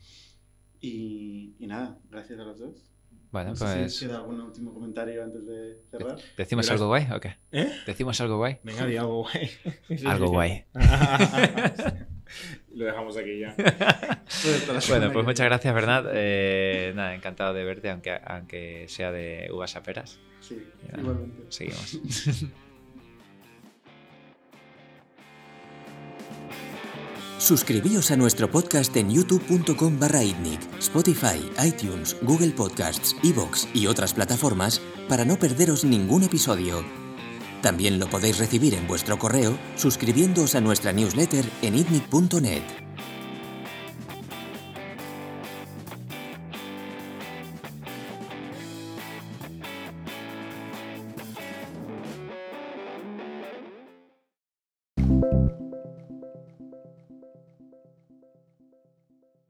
Y, y nada, gracias a los dos. Bueno, no sé si pues. queda algún último comentario antes de cerrar. ¿Decimos Gracias. algo guay o qué? ¿Eh? ¿Decimos algo guay? Venga, di algo guay. Algo guay. Lo dejamos aquí ya. Bueno, pues muchas gracias, Bernat. Eh, nada, encantado de verte, aunque, aunque sea de uvas a peras. Sí, igualmente. Seguimos. Suscribíos a nuestro podcast en youtube.com barra itnic, Spotify, iTunes, Google Podcasts, Evox y otras plataformas para no perderos ningún episodio. También lo podéis recibir en vuestro correo suscribiéndoos a nuestra newsletter en itnic.net.